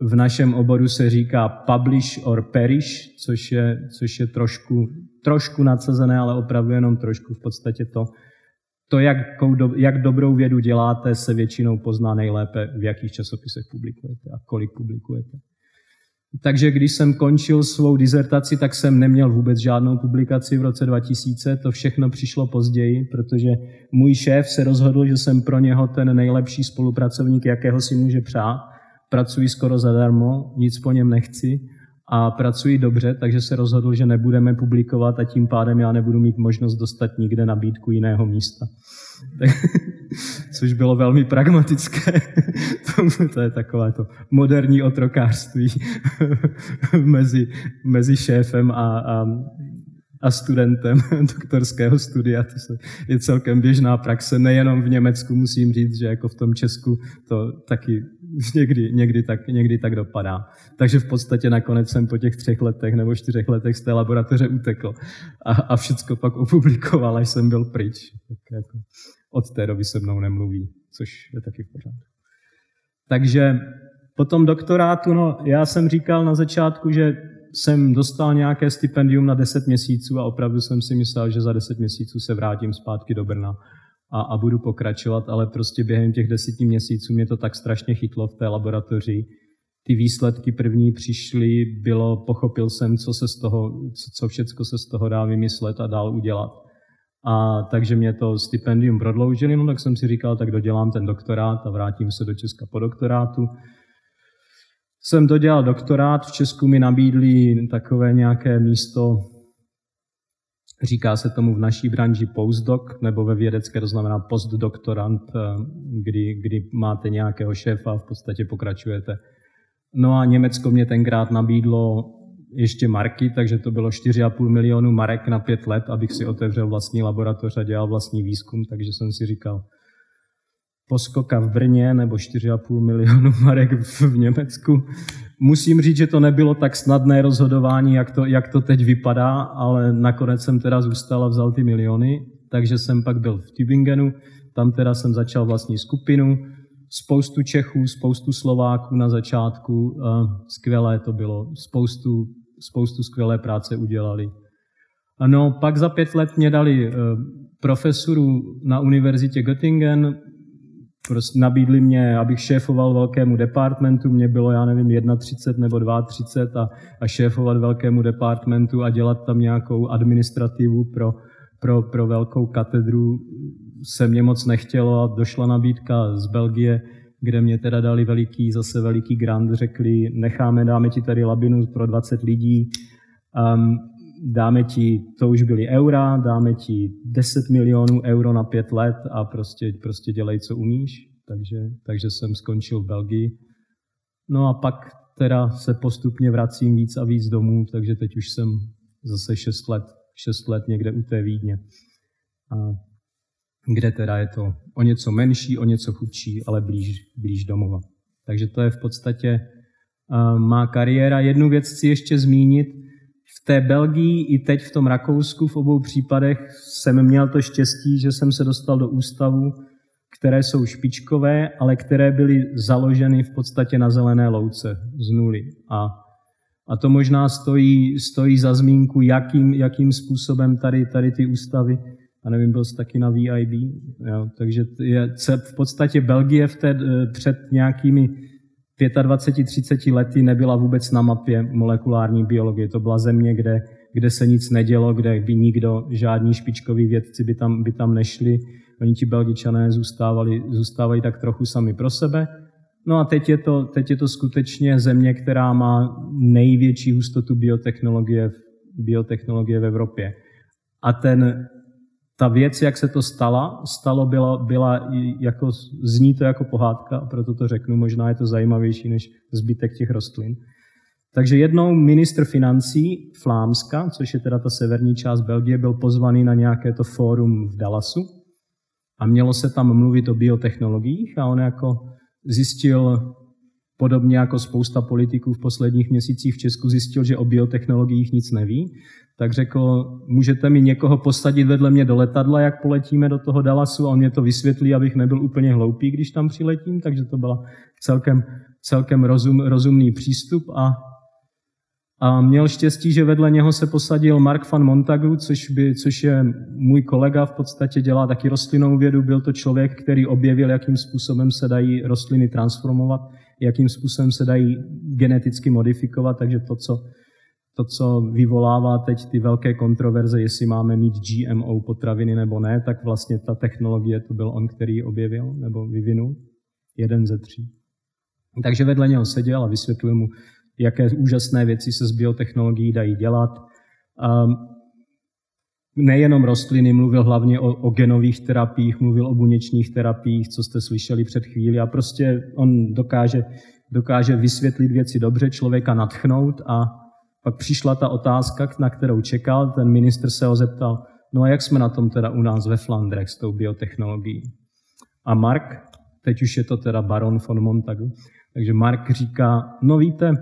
v našem oboru se říká publish or perish, což je, což je trošku, trošku nadsazené, ale opravdu jenom trošku v podstatě to, to jak, jak dobrou vědu děláte, se většinou pozná nejlépe, v jakých časopisech publikujete a kolik publikujete. Takže když jsem končil svou dizertaci, tak jsem neměl vůbec žádnou publikaci v roce 2000. To všechno přišlo později, protože můj šéf se rozhodl, že jsem pro něho ten nejlepší spolupracovník, jakého si může přát. Pracuji skoro zadarmo, nic po něm nechci a pracuji dobře, takže se rozhodl, že nebudeme publikovat a tím pádem já nebudu mít možnost dostat nikde nabídku jiného místa. Což bylo velmi pragmatické. to je takové to moderní otrokářství mezi, mezi šéfem a, a, a studentem doktorského studia. To se, je celkem běžná praxe, nejenom v Německu, musím říct, že jako v tom Česku to taky někdy, někdy, tak, někdy tak dopadá. Takže v podstatě nakonec jsem po těch třech letech nebo čtyřech letech z té laboratoře utekl a, a všecko pak opublikoval, až jsem byl pryč. Tak jako od té doby se mnou nemluví, což je taky v pořádku. Takže po tom doktorátu, no, já jsem říkal na začátku, že jsem dostal nějaké stipendium na 10 měsíců a opravdu jsem si myslel, že za 10 měsíců se vrátím zpátky do Brna a, a budu pokračovat, ale prostě během těch deseti měsíců mě to tak strašně chytlo v té laboratoři. Ty výsledky první přišly, bylo, pochopil jsem, co se z toho, co všecko se z toho dá vymyslet a dál udělat. A takže mě to stipendium prodloužili, no tak jsem si říkal, tak dodělám ten doktorát a vrátím se do Česka po doktorátu. Jsem dodělal doktorát, v Česku mi nabídli takové nějaké místo Říká se tomu v naší branži postdoc, nebo ve vědecké to znamená postdoktorant, eh, kdy, kdy máte nějakého šéfa a v podstatě pokračujete. No a Německo mě tenkrát nabídlo ještě marky, takže to bylo 4,5 milionu marek na pět let, abych si otevřel vlastní laboratoř a dělal vlastní výzkum, takže jsem si říkal, poskoka v Brně nebo 4,5 milionu marek v Německu, Musím říct, že to nebylo tak snadné rozhodování, jak to, jak to teď vypadá, ale nakonec jsem teda zůstal a vzal ty miliony, takže jsem pak byl v Tübingenu, tam teda jsem začal vlastní skupinu, spoustu Čechů, spoustu Slováků na začátku, skvělé to bylo, spoustu, spoustu skvělé práce udělali. No, pak za pět let mě dali eh, profesoru na univerzitě Göttingen, prostě nabídli mě, abych šéfoval velkému departmentu, mě bylo, já nevím, 31 nebo 32 a, a šéfovat velkému departmentu a dělat tam nějakou administrativu pro, pro, pro velkou katedru se mě moc nechtělo a došla nabídka z Belgie, kde mě teda dali veliký, zase veliký grant, řekli, necháme, dáme ti tady labinu pro 20 lidí, um, dáme ti, to už byly eura, dáme ti 10 milionů euro na pět let a prostě, prostě dělej, co umíš. Takže, takže jsem skončil v Belgii. No a pak teda se postupně vracím víc a víc domů, takže teď už jsem zase 6 let, 6 let někde u té Vídně. A kde teda je to o něco menší, o něco chudší, ale blíž, blíž domova. Takže to je v podstatě uh, má kariéra. Jednu věc chci ještě zmínit, té Belgii i teď v tom Rakousku v obou případech jsem měl to štěstí, že jsem se dostal do ústavu, které jsou špičkové, ale které byly založeny v podstatě na zelené louce z nuly. A, a to možná stojí, stojí za zmínku, jakým, jakým způsobem tady, tady ty ústavy, a nevím, byl jsi taky na VIB, jo, takže je, v podstatě Belgie v té, před nějakými 25-30 lety nebyla vůbec na mapě molekulární biologie. To byla země, kde kde se nic nedělo, kde by nikdo, žádní špičkoví vědci by tam, by tam nešli. Oni ti belgičané zůstávali, zůstávají tak trochu sami pro sebe. No a teď je, to, teď je to skutečně země, která má největší hustotu biotechnologie, biotechnologie v Evropě. A ten, ta věc, jak se to stala, stalo byla, byla jako, zní to jako pohádka, proto to řeknu, možná je to zajímavější než zbytek těch rostlin. Takže jednou ministr financí Flámska, což je teda ta severní část Belgie, byl pozvaný na nějaké to fórum v Dallasu a mělo se tam mluvit o biotechnologiích a on jako zjistil, podobně jako spousta politiků v posledních měsících v Česku zjistil, že o biotechnologiích nic neví, tak řekl, můžete mi někoho posadit vedle mě do letadla, jak poletíme do toho Dallasu? A on mě to vysvětlí, abych nebyl úplně hloupý, když tam přiletím, takže to byla celkem, celkem rozum, rozumný přístup. A a měl štěstí, že vedle něho se posadil Mark van Montagu, což, by, což je můj kolega, v podstatě dělá taky rostlinnou vědu. Byl to člověk, který objevil, jakým způsobem se dají rostliny transformovat, jakým způsobem se dají geneticky modifikovat, takže to, co, to, co vyvolává teď ty velké kontroverze, jestli máme mít GMO potraviny nebo ne, tak vlastně ta technologie, to byl on, který objevil nebo vyvinul. Jeden ze tří. Takže vedle něho seděl a vysvětlil mu, jaké úžasné věci se z biotechnologií dají dělat. Um, nejenom rostliny, mluvil hlavně o, o genových terapiích, mluvil o buněčných terapiích, co jste slyšeli před chvíli a prostě on dokáže, dokáže vysvětlit věci dobře, člověka natchnout a pak přišla ta otázka, na kterou čekal, ten ministr se ho zeptal, no a jak jsme na tom teda u nás ve Flandrech s tou biotechnologií? A Mark, teď už je to teda baron von Montagu, takže Mark říká, no víte,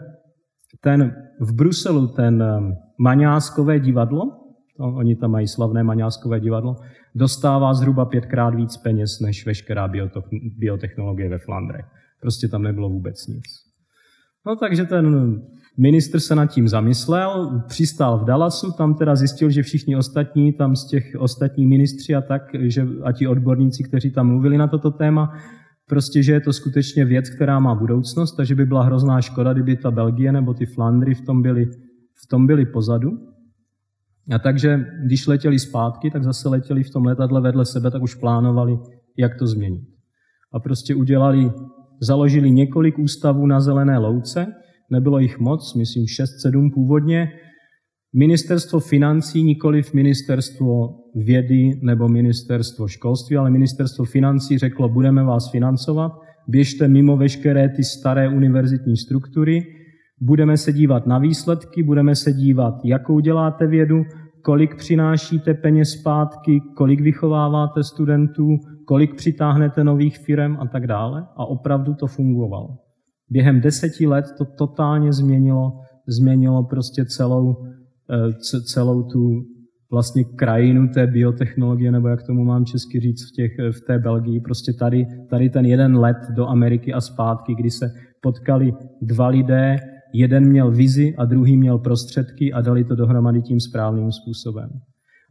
ten v Bruselu, ten um, Maňáskové divadlo, to, oni tam mají slavné Maňáskové divadlo, dostává zhruba pětkrát víc peněz než veškerá biotechnologie ve Flandrech. Prostě tam nebylo vůbec nic. No takže ten ministr se nad tím zamyslel, přistál v Dallasu, tam teda zjistil, že všichni ostatní, tam z těch ostatní ministři a tak, že, a ti odborníci, kteří tam mluvili na toto téma, Prostě, že je to skutečně věc, která má budoucnost, takže by byla hrozná škoda, kdyby ta Belgie nebo ty Flandry v tom byly, v tom byly pozadu. A takže, když letěli zpátky, tak zase letěli v tom letadle vedle sebe, tak už plánovali, jak to změnit. A prostě udělali, založili několik ústavů na zelené louce, nebylo jich moc, myslím 6-7 původně, Ministerstvo financí, nikoliv ministerstvo vědy nebo ministerstvo školství, ale ministerstvo financí řeklo, budeme vás financovat, běžte mimo veškeré ty staré univerzitní struktury, budeme se dívat na výsledky, budeme se dívat, jakou děláte vědu, kolik přinášíte peněz zpátky, kolik vychováváte studentů, kolik přitáhnete nových firm a tak dále. A opravdu to fungovalo. Během deseti let to totálně změnilo, změnilo prostě celou, Eh, celou tu vlastně krajinu té biotechnologie, nebo jak tomu mám česky říct v, těch, v té Belgii. Prostě tady, tady ten jeden let do Ameriky a zpátky, kdy se potkali dva lidé, jeden měl vizi a druhý měl prostředky a dali to dohromady tím správným způsobem.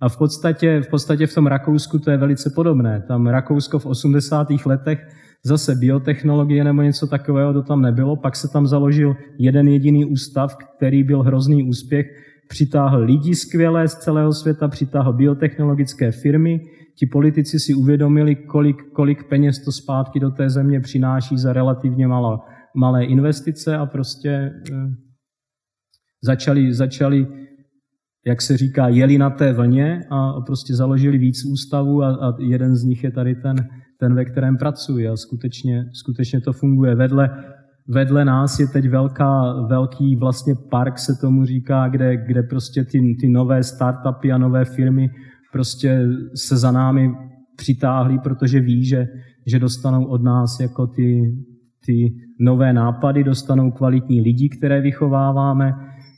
A v podstatě, v podstatě v tom Rakousku to je velice podobné. Tam Rakousko v 80. letech zase biotechnologie nebo něco takového to tam nebylo, pak se tam založil jeden jediný ústav, který byl hrozný úspěch, přitáhl lidi skvělé z celého světa, přitáhl biotechnologické firmy. Ti politici si uvědomili, kolik, kolik peněz to zpátky do té země přináší za relativně malo, malé investice a prostě e, začali, začali, jak se říká, jeli na té vlně a prostě založili víc ústavů a, a jeden z nich je tady ten, ten, ve kterém pracuji a skutečně, skutečně to funguje. Vedle Vedle nás je teď velká, velký vlastně park, se tomu říká, kde, kde prostě ty, ty nové startupy a nové firmy prostě se za námi přitáhli, protože ví, že, že dostanou od nás jako ty, ty nové nápady, dostanou kvalitní lidi, které vychováváme,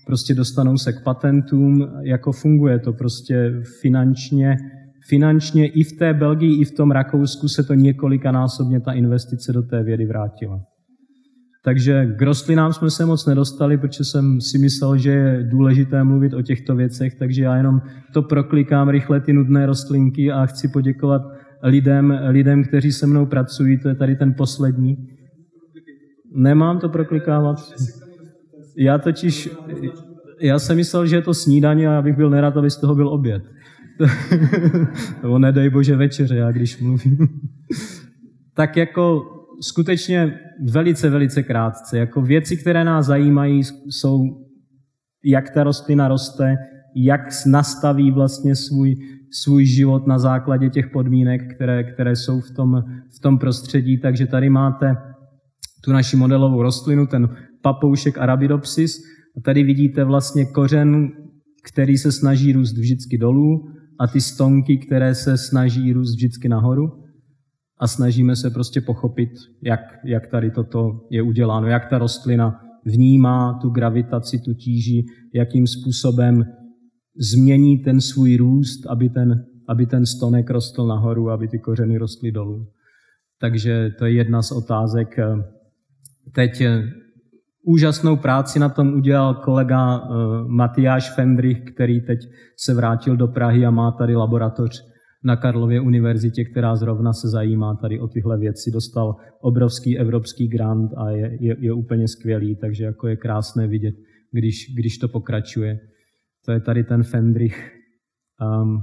prostě dostanou se k patentům, jako funguje to prostě finančně, finančně i v té Belgii, i v tom Rakousku se to několikanásobně ta investice do té vědy vrátila. Takže k rostlinám jsme se moc nedostali, protože jsem si myslel, že je důležité mluvit o těchto věcech, takže já jenom to proklikám rychle ty nudné rostlinky a chci poděkovat lidem, lidem, kteří se mnou pracují, to je tady ten poslední. Nemám to proklikávat. Já totiž, já jsem myslel, že je to snídaně a já bych byl nerad, aby z toho byl oběd. Nebo nedej bože večeře, já když mluvím. tak jako skutečně velice, velice krátce. Jako věci, které nás zajímají, jsou, jak ta rostlina roste, jak nastaví vlastně svůj, svůj život na základě těch podmínek, které, které jsou v tom, v tom prostředí. Takže tady máte tu naši modelovou rostlinu, ten papoušek Arabidopsis. A tady vidíte vlastně kořen, který se snaží růst vždycky dolů a ty stonky, které se snaží růst vždycky nahoru. A snažíme se prostě pochopit, jak, jak tady toto je uděláno, jak ta rostlina vnímá tu gravitaci, tu tíži, jakým způsobem změní ten svůj růst, aby ten, aby ten stonek rostl nahoru, aby ty kořeny rostly dolů. Takže to je jedna z otázek. Teď úžasnou práci na tom udělal kolega uh, Matyáš Fendrich, který teď se vrátil do Prahy a má tady laboratoř na Karlově univerzitě, která zrovna se zajímá tady o tyhle věci. Dostal obrovský evropský grant a je, je, je úplně skvělý, takže jako je krásné vidět, když, když to pokračuje. To je tady ten Fendrich. Um,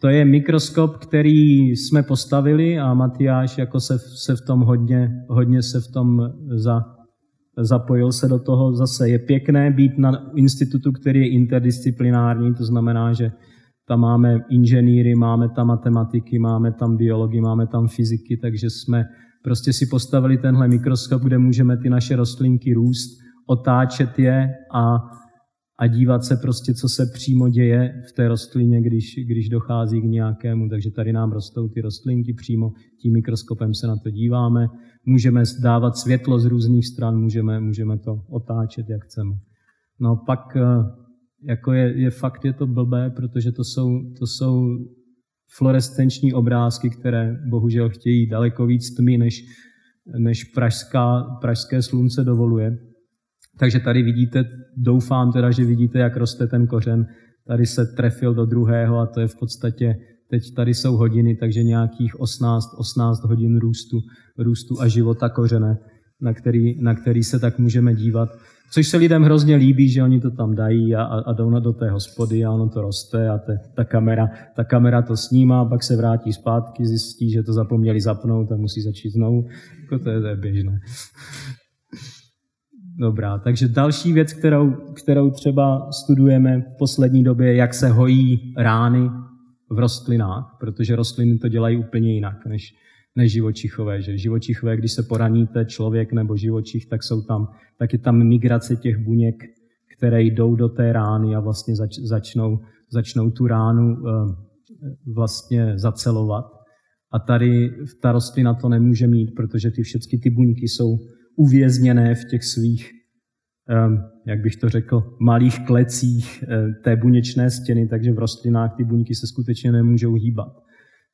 to je mikroskop, který jsme postavili a Matyáš jako se, se v tom hodně, hodně se v tom za, zapojil se do toho. Zase je pěkné být na institutu, který je interdisciplinární, to znamená, že tam máme inženýry, máme tam matematiky, máme tam biologi, máme tam fyziky, takže jsme prostě si postavili tenhle mikroskop, kde můžeme ty naše rostlinky růst, otáčet je a, a dívat se prostě, co se přímo děje v té rostlině, když, když dochází k nějakému. Takže tady nám rostou ty rostlinky přímo, tím mikroskopem se na to díváme. Můžeme dávat světlo z různých stran, můžeme, můžeme to otáčet, jak chceme. No pak eh, jako je, je fakt je to blbé, protože to jsou, to jsou fluorescenční obrázky, které bohužel chtějí daleko víc tmy, než, než pražská, pražské slunce dovoluje. Takže tady vidíte, doufám teda, že vidíte, jak roste ten kořen. Tady se trefil do druhého a to je v podstatě, teď tady jsou hodiny, takže nějakých 18, 18 hodin růstu, růstu a života kořene, na který, na který se tak můžeme dívat. Což se lidem hrozně líbí, že oni to tam dají a, a jdou na do té hospody a ono to roste a te, ta, kamera, ta kamera to snímá, pak se vrátí zpátky, zjistí, že to zapomněli zapnout a musí začít znovu. Jako to, je, to je běžné. Dobrá, takže další věc, kterou, kterou třeba studujeme v poslední době, jak se hojí rány v rostlinách, protože rostliny to dělají úplně jinak než, než živočichové. Že? Živočichové, když se poraníte, člověk nebo živočich, tak, jsou tam, tak je tam migrace těch buněk, které jdou do té rány a vlastně zač, začnou, začnou tu ránu eh, vlastně zacelovat. A tady ta rostlina to nemůže mít, protože ty všechny ty buňky jsou uvězněné v těch svých, eh, jak bych to řekl, malých klecích eh, té buněčné stěny, takže v rostlinách ty buňky se skutečně nemůžou hýbat.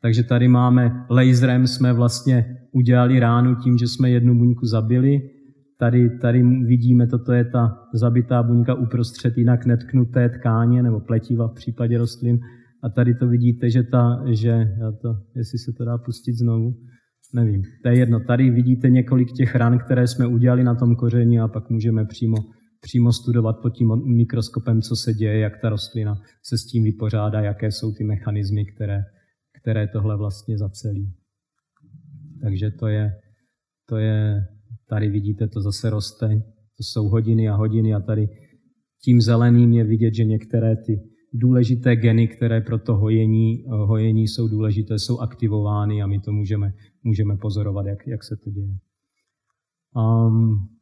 Takže tady máme laserem, jsme vlastně udělali ránu tím, že jsme jednu buňku zabili. Tady, tady vidíme, toto je ta zabitá buňka uprostřed jinak netknuté tkáně nebo pletiva v případě rostlin. A tady to vidíte, že ta, že, já to, jestli se to dá pustit znovu, nevím, to je jedno. Tady vidíte několik těch ran, které jsme udělali na tom koření a pak můžeme přímo, přímo studovat pod tím mikroskopem, co se děje, jak ta rostlina se s tím vypořádá, jaké jsou ty mechanismy, které, které tohle vlastně zacelí. Takže to je, to je, tady vidíte, to zase roste, to jsou hodiny a hodiny a tady tím zeleným je vidět, že některé ty důležité geny, které pro to hojení, hojení jsou důležité, jsou aktivovány a my to můžeme, můžeme pozorovat, jak, jak se to děje. Um,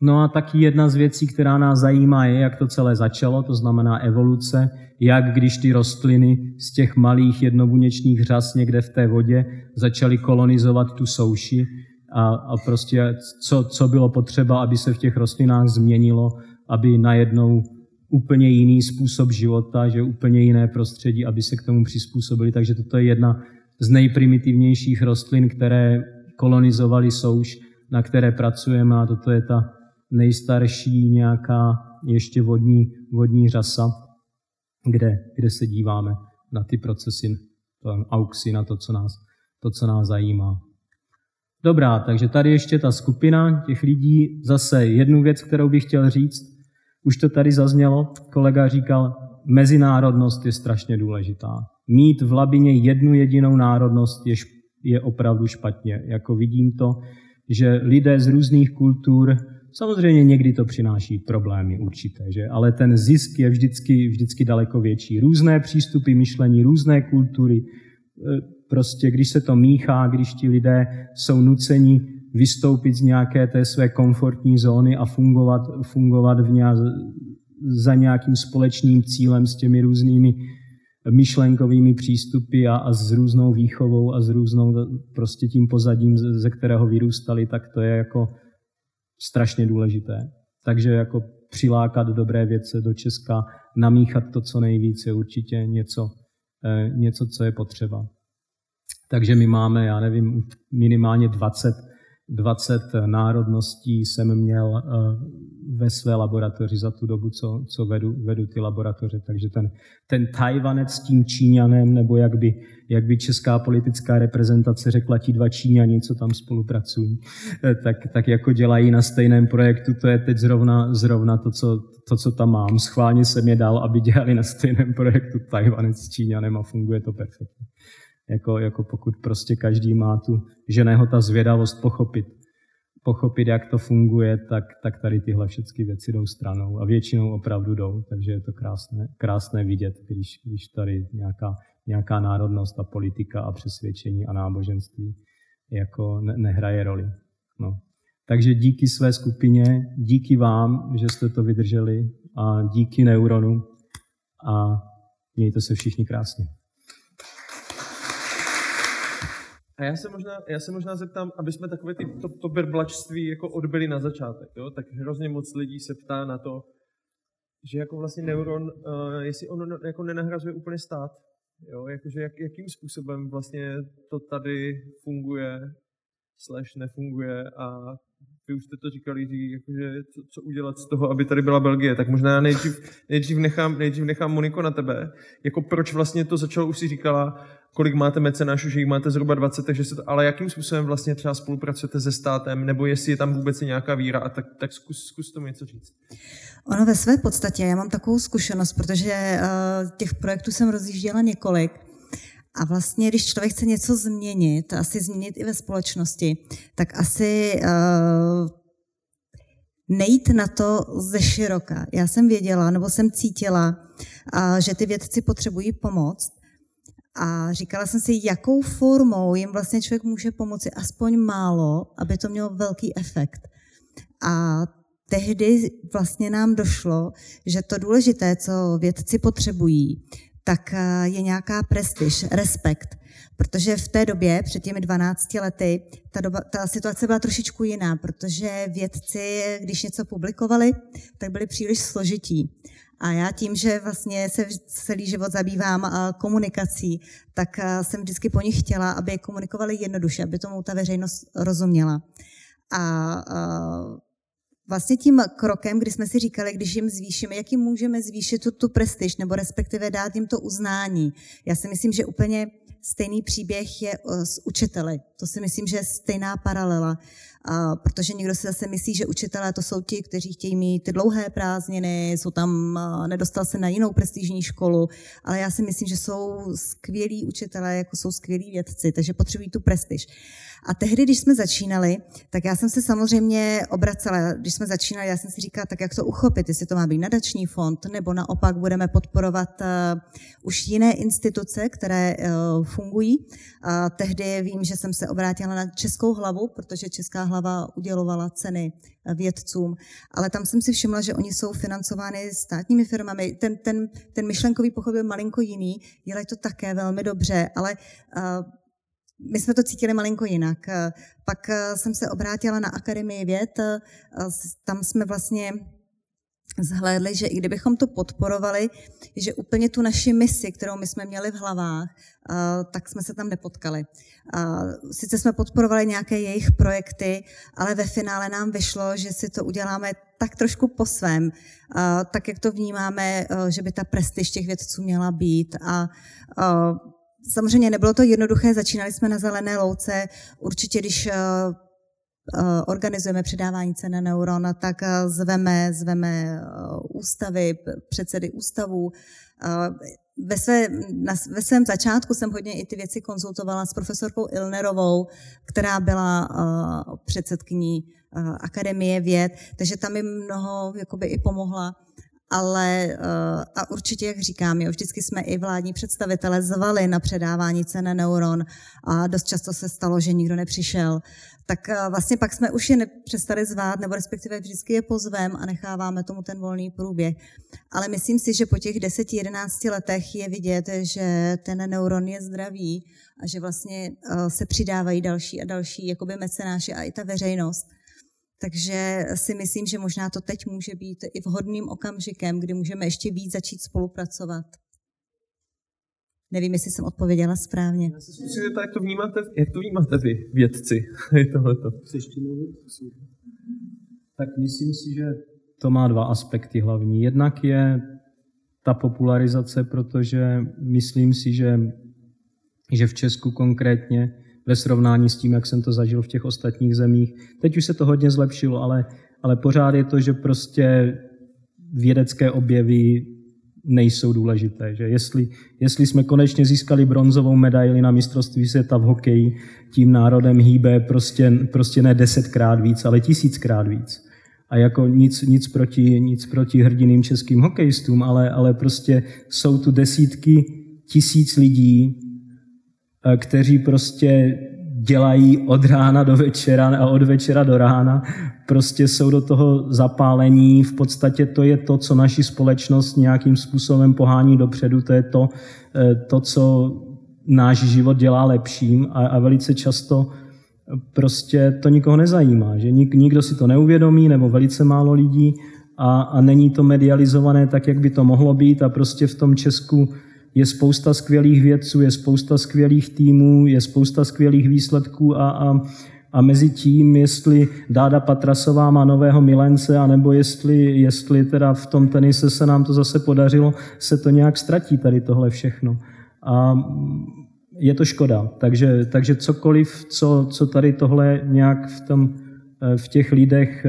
No a taky jedna z věcí, která nás zajímá, je, jak to celé začalo, to znamená evoluce, jak když ty rostliny z těch malých jednobuněčných řas někde v té vodě začaly kolonizovat tu souši a, a prostě co, co bylo potřeba, aby se v těch rostlinách změnilo, aby najednou úplně jiný způsob života, že úplně jiné prostředí, aby se k tomu přizpůsobili. Takže toto je jedna z nejprimitivnějších rostlin, které kolonizovaly souš, na které pracujeme a toto je ta nejstarší nějaká ještě vodní, vodní řasa, kde, kde se díváme na ty procesy, to auxy, na to co, nás, to, co nás zajímá. Dobrá, takže tady ještě ta skupina těch lidí. Zase jednu věc, kterou bych chtěl říct. Už to tady zaznělo, kolega říkal, mezinárodnost je strašně důležitá. Mít v Labině jednu jedinou národnost je, je opravdu špatně. Jako vidím to, že lidé z různých kultur, samozřejmě někdy to přináší problémy určité, že? ale ten zisk je vždycky, vždycky daleko větší. Různé přístupy myšlení, různé kultury, e, prostě když se to míchá, když ti lidé jsou nuceni vystoupit z nějaké té své komfortní zóny a fungovat, fungovat v nějak, za nějakým společným cílem s těmi různými myšlenkovými přístupy a, a s různou výchovou a s různou prostě tím pozadím, ze kterého vyrůstali, tak to je jako strašně důležité. Takže jako přilákat dobré věci do Česka, namíchat to co nejvíce, určitě něco, eh, něco, co je potřeba. Takže my máme, já nevím, minimálně 20 20 národností jsem měl eh, ve své laboratoři za tu dobu, co, co vedu, vedu ty laboratoře. Takže ten, ten Tajvanec s tím Číňanem, nebo jak by, jak by česká politická reprezentace řekla ti dva Číňani, co tam spolupracují, eh, tak, tak jako dělají na stejném projektu, to je teď zrovna, zrovna to, co, to, co tam mám. Schválně jsem je dal, aby dělali na stejném projektu Tajvanec s Číňanem a funguje to perfektně. Jako, jako pokud prostě každý má tu ženého ta zvědavost pochopit, pochopit, jak to funguje, tak, tak tady tyhle všechny věci jdou stranou a většinou opravdu jdou, takže je to krásné, krásné vidět, když, když tady nějaká, nějaká národnost a politika a přesvědčení a náboženství jako ne, nehraje roli. No. Takže díky své skupině, díky vám, že jste to vydrželi a díky Neuronu a mějte se všichni krásně. A já se možná, já se možná zeptám, aby jsme takové ty, to, to berblačství jako odbyli na začátek, jo? tak hrozně moc lidí se ptá na to, že jako vlastně neuron, uh, jestli on jako nenahrazuje úplně stát, jo? Jakože jak, jakým způsobem vlastně to tady funguje, slash nefunguje a vy už jste to říkali, jakože co, co, udělat z toho, aby tady byla Belgie, tak možná nejdřív, nejdřív, nechám, nejdřív nechám Moniko na tebe. Jako proč vlastně to začalo, už si říkala, kolik máte mecenášů, že jich máte zhruba 20, takže se to, ale jakým způsobem vlastně třeba spolupracujete se státem, nebo jestli je tam vůbec nějaká víra, a tak, tak zkus, zkus tomu něco říct. Ono ve své podstatě, já mám takovou zkušenost, protože uh, těch projektů jsem rozjížděla několik, a vlastně, když člověk chce něco změnit, asi změnit i ve společnosti, tak asi uh, nejít na to ze široka. Já jsem věděla, nebo jsem cítila, uh, že ty vědci potřebují pomoc a říkala jsem si, jakou formou jim vlastně člověk může pomoci aspoň málo, aby to mělo velký efekt. A tehdy vlastně nám došlo, že to důležité, co vědci potřebují, tak eh, je nějaká prestiž, respekt. Protože v té době, před těmi 12 lety, ta, doba, ta situace byla trošičku jiná, protože vědci, když něco publikovali, tak byli příliš složití. A já tím, že vlastně se celý život zabývám eh, komunikací, tak eh, jsem vždycky po nich chtěla, aby komunikovali jednoduše, aby tomu ta veřejnost rozuměla. A vlastně tím krokem, kdy jsme si říkali, když jim zvýšíme, jak jim můžeme zvýšit tu, tu prestiž, nebo respektive dát jim to uznání. Já si myslím, že úplně stejný příběh je eh, s učiteli. To si myslím, že je stejná paralela, a protože někdo si zase myslí, že učitelé to jsou ti, kteří chtějí mít ty dlouhé prázdniny, jsou tam, nedostal se na jinou prestižní školu, ale já si myslím, že jsou skvělí učitelé, jako jsou skvělí vědci, takže potřebují tu prestiž. A tehdy, když jsme začínali, tak já jsem se samozřejmě obracela, když jsme začínali, já jsem si říkala, tak jak to uchopit, jestli to má být nadační fond, nebo naopak budeme podporovat uh, už jiné instituce, které uh, fungují. Uh, tehdy vím, že jsem se obrátila na Českou hlavu, protože Česká hlava udělovala ceny vědcům, ale tam jsem si všimla, že oni jsou financovány státními firmami. Ten, ten, ten myšlenkový pochod byl malinko jiný, dělají to také velmi dobře, ale uh, my jsme to cítili malinko jinak. Pak jsem se obrátila na Akademii věd, tam jsme vlastně zhlédli, že i kdybychom to podporovali, že úplně tu naši misi, kterou my jsme měli v hlavách, tak jsme se tam nepotkali. Sice jsme podporovali nějaké jejich projekty, ale ve finále nám vyšlo, že si to uděláme tak trošku po svém, tak jak to vnímáme, že by ta prestiž těch vědců měla být. A Samozřejmě nebylo to jednoduché, začínali jsme na zelené louce. Určitě, když organizujeme předávání cen neuron, tak zveme, zveme ústavy, předsedy ústavů, ve, své, na, ve svém začátku jsem hodně i ty věci konzultovala s profesorkou Ilnerovou, která byla předsedkyní Akademie věd, takže tam mi mnoho jakoby, i pomohla. Ale uh, a určitě, jak říkám, jo, vždycky jsme i vládní představitele zvali na předávání cen neuron a dost často se stalo, že nikdo nepřišel tak eh, vlastně pak jsme už je nepřestali zvát, nebo respektive vždycky je pozvem a necháváme tomu ten volný průběh. Ale myslím si, že po těch 10-11 letech je vidět, že ten neuron je zdravý a že vlastně eh, se přidávají další a další jakoby mecenáši a i ta veřejnost. Takže si myslím, že možná to teď může být i vhodným okamžikem, kdy můžeme ještě víc začít spolupracovat. Nevím, jestli jsem odpověděla správně. Já se zkusím zeptat, jak to vnímáte, jak to vnímáte vy, vědci, tohleto. Tak myslím si, že to má dva aspekty hlavní. Jednak je ta popularizace, protože myslím si, že, že v Česku konkrétně ve srovnání s tím, jak jsem to zažil v těch ostatních zemích. Teď už se to hodně zlepšilo, ale, ale pořád je to, že prostě vědecké objevy nejsou důležité. Že jestli, jestli jsme konečně získali bronzovou medaili na mistrovství světa v hokeji, tím národem hýbe prostě, prostě ne desetkrát víc, ale tisíckrát víc. A jako nic, nic, proti, nic proti hrdiným českým hokejistům, ale, ale prostě jsou tu desítky tisíc lidí, kteří prostě dělají od rána do večera a od večera do rána. Prostě jsou do toho zapálení. V podstatě to je to, co naši společnost nějakým způsobem pohání dopředu. To je to, eh, to co náš život dělá lepším a, a velice často prostě to nikoho nezajímá. Že nik, nikdo si to neuvědomí nebo velice málo lidí a, a není to medializované tak, jak by to mohlo být a prostě v tom Česku je spousta skvělých vědců, je spousta skvělých týmů, je spousta skvělých výsledků a, a, a mezi tím, jestli Dáda Patrasová má nového milence, anebo jestli, jestli teda v tom tenise se nám to zase podařilo, se to nějak ztratí tady tohle všechno. A je to škoda. Takže, takže cokoliv, co, co tady tohle nějak v, tom, v těch lidech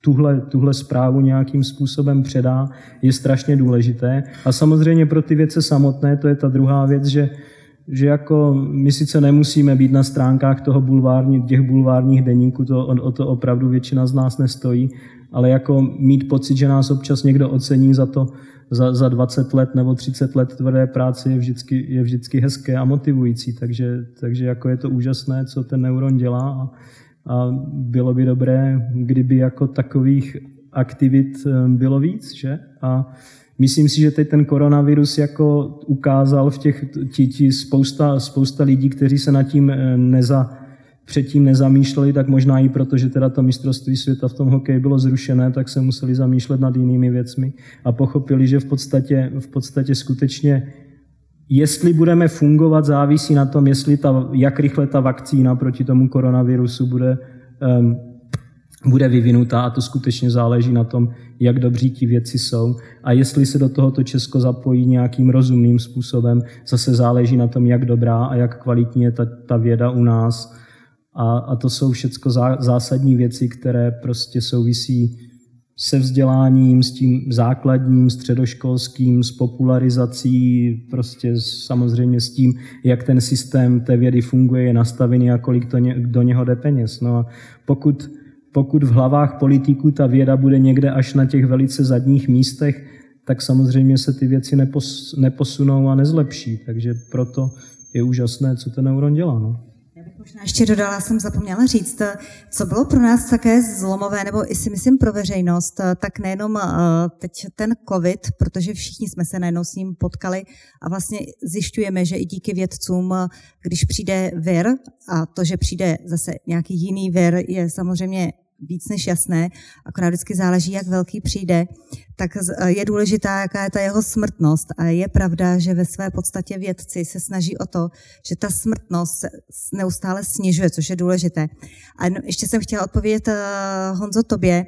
tuhle, tuhle zprávu nějakým způsobem předá, je strašně důležité. A samozřejmě pro ty věce samotné, to je ta druhá věc, že, že jako my sice nemusíme být na stránkách toho bulvární, těch bulvárních deníků, to, o, o to opravdu většina z nás nestojí, ale jako mít pocit, že nás občas někdo ocení za to, za, za 20 let nebo 30 let tvrdé práce je vždycky, je vždycky hezké a motivující, takže, takže jako je to úžasné, co ten neuron dělá a, a bylo by dobré, kdyby jako takových aktivit eh, bylo víc, že? A myslím si, že teď ten koronavirus jako ukázal v těch, tí, tí spousta, spousta lidí, kteří se nad tím eh, neza, předtím nezamýšleli, tak možná i proto, že teda to mistrovství světa v tom hokeji bylo zrušené, tak se museli zamýšlet nad jinými věcmi a pochopili, že v podstatě, v podstatě skutečně Jestli budeme fungovat, závisí na tom, jestli ta, jak rychle ta vakcína proti tomu koronavirusu bude, um, bude vyvinutá a to skutečně záleží na tom, jak dobří ti věci jsou. A jestli se do tohoto Česko zapojí nějakým rozumným způsobem, zase záleží na tom, jak dobrá a jak kvalitní je ta, ta věda u nás. A, a to jsou všechno zásadní věci, které prostě souvisí se vzděláním, s tím základním, středoškolským, s popularizací, prostě samozřejmě s tím, jak ten systém té vědy funguje, je nastavený a kolik to ně, do něho jde peněz. No a pokud, pokud v hlavách politiků ta věda bude někde až na těch velice zadních místech, tak samozřejmě se ty věci nepos, neposunou a nezlepší. Takže proto je úžasné, co ten neuron dělá. No. Možná ještě dodala, jsem zapomněla říct, co bylo pro nás také zlomové, nebo i si myslím pro veřejnost, tak nejenom eh, teď ten covid, protože všichni jsme se najednou s ním potkali a vlastně zjišťujeme, že i díky vědcům, když přijde vir a to, že přijde zase nějaký jiný vir, je samozřejmě víc než jasné, akorát vždycky záleží, jak velký přijde, tak je důležitá, jaká je ta jeho smrtnost. A je pravda, že ve své podstatě vědci se snaží o to, že ta smrtnost se neustále snižuje, což je důležité. A ještě jsem chtěla odpovědět, eh, Honzo, tobě,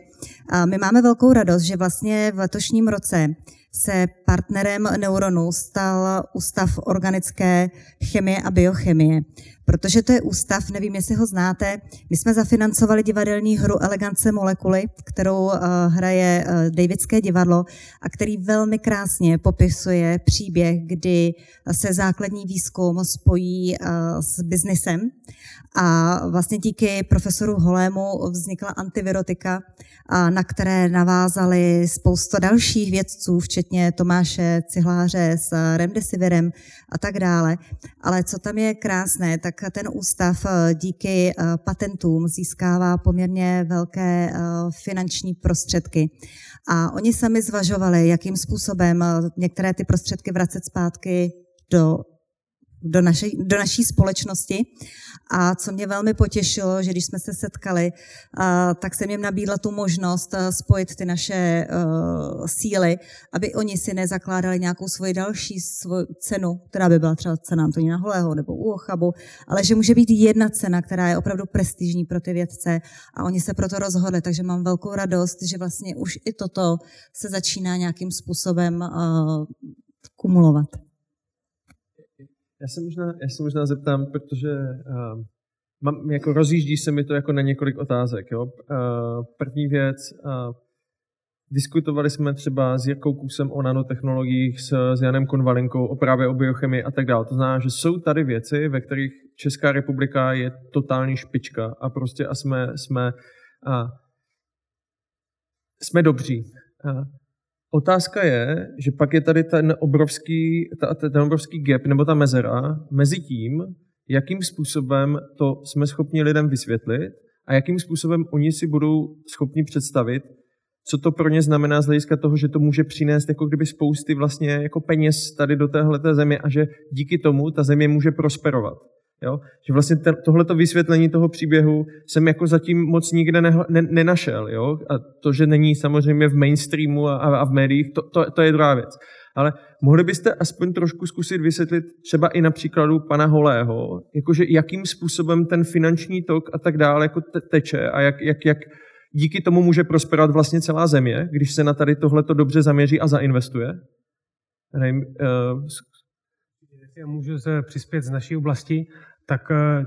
My máme velkou radost, že vlastně v letošním roce se partnerem Neuronu stal Ústav organické chemie a biochemie. Protože to je ústav, nevím, jestli ho znáte, my jsme zafinancovali divadelní hru Elegance molekuly, kterou uh, hraje uh, Davidské divadlo a který velmi krásně popisuje příběh, kdy se základní výzkum spojí uh, s biznesem a vlastně díky profesoru Holému vznikla antivirotika, na které navázali spousta dalších vědců, včetně Tomáše Cihláře s Remdesivirem a tak dále. Ale co tam je krásné, tak ten ústav díky patentům získává poměrně velké finanční prostředky. A oni sami zvažovali, jakým způsobem některé ty prostředky vracet zpátky do do, naší, do naší společnosti. A co mě velmi potěšilo, že když jsme se setkali, tak jsem jim nabídla tu možnost spojit ty naše síly, aby oni si nezakládali nějakou svoji další cenu, která by byla třeba cena Antonína Holého nebo u Ochabu, ale že může být jedna cena, která je opravdu prestižní pro ty vědce a oni se proto rozhodli, takže mám velkou radost, že vlastně už i toto se začíná nějakým způsobem kumulovat. Já se možná, já se možná zeptám, protože uh, mám, jako rozjíždí se mi to jako na několik otázek. Jo? Uh, první věc, uh, diskutovali jsme třeba s Jirkou Kusem o nanotechnologiích, s, s Janem Konvalinkou o právě o biochemii a tak dále. To znamená, že jsou tady věci, ve kterých Česká republika je totální špička a prostě a jsme, jsme, a, jsme dobří. Otázka je, že pak je tady ten obrovský, ta, ten obrovský gap nebo ta mezera mezi tím, jakým způsobem to jsme schopni lidem vysvětlit a jakým způsobem oni si budou schopni představit, co to pro ně znamená z hlediska toho, že to může přinést jako kdyby spousty vlastně jako peněz tady do téhle země a že díky tomu ta země může prosperovat. Jo? Že vlastně tohleto vysvětlení toho příběhu jsem jako zatím moc nikde ne, ne, nenašel. Jo? A to, že není samozřejmě v mainstreamu a, a v médiích, to, to, to je druhá věc. Ale mohli byste aspoň trošku zkusit vysvětlit třeba i na příkladu pana Holého, jakože jakým způsobem ten finanční tok a tak dále jako teče a jak, jak, jak díky tomu může prosperovat vlastně celá země, když se na tady tohleto dobře zaměří a zainvestuje? Nevím, uh, já můžu se přispět z naší oblasti tak eh,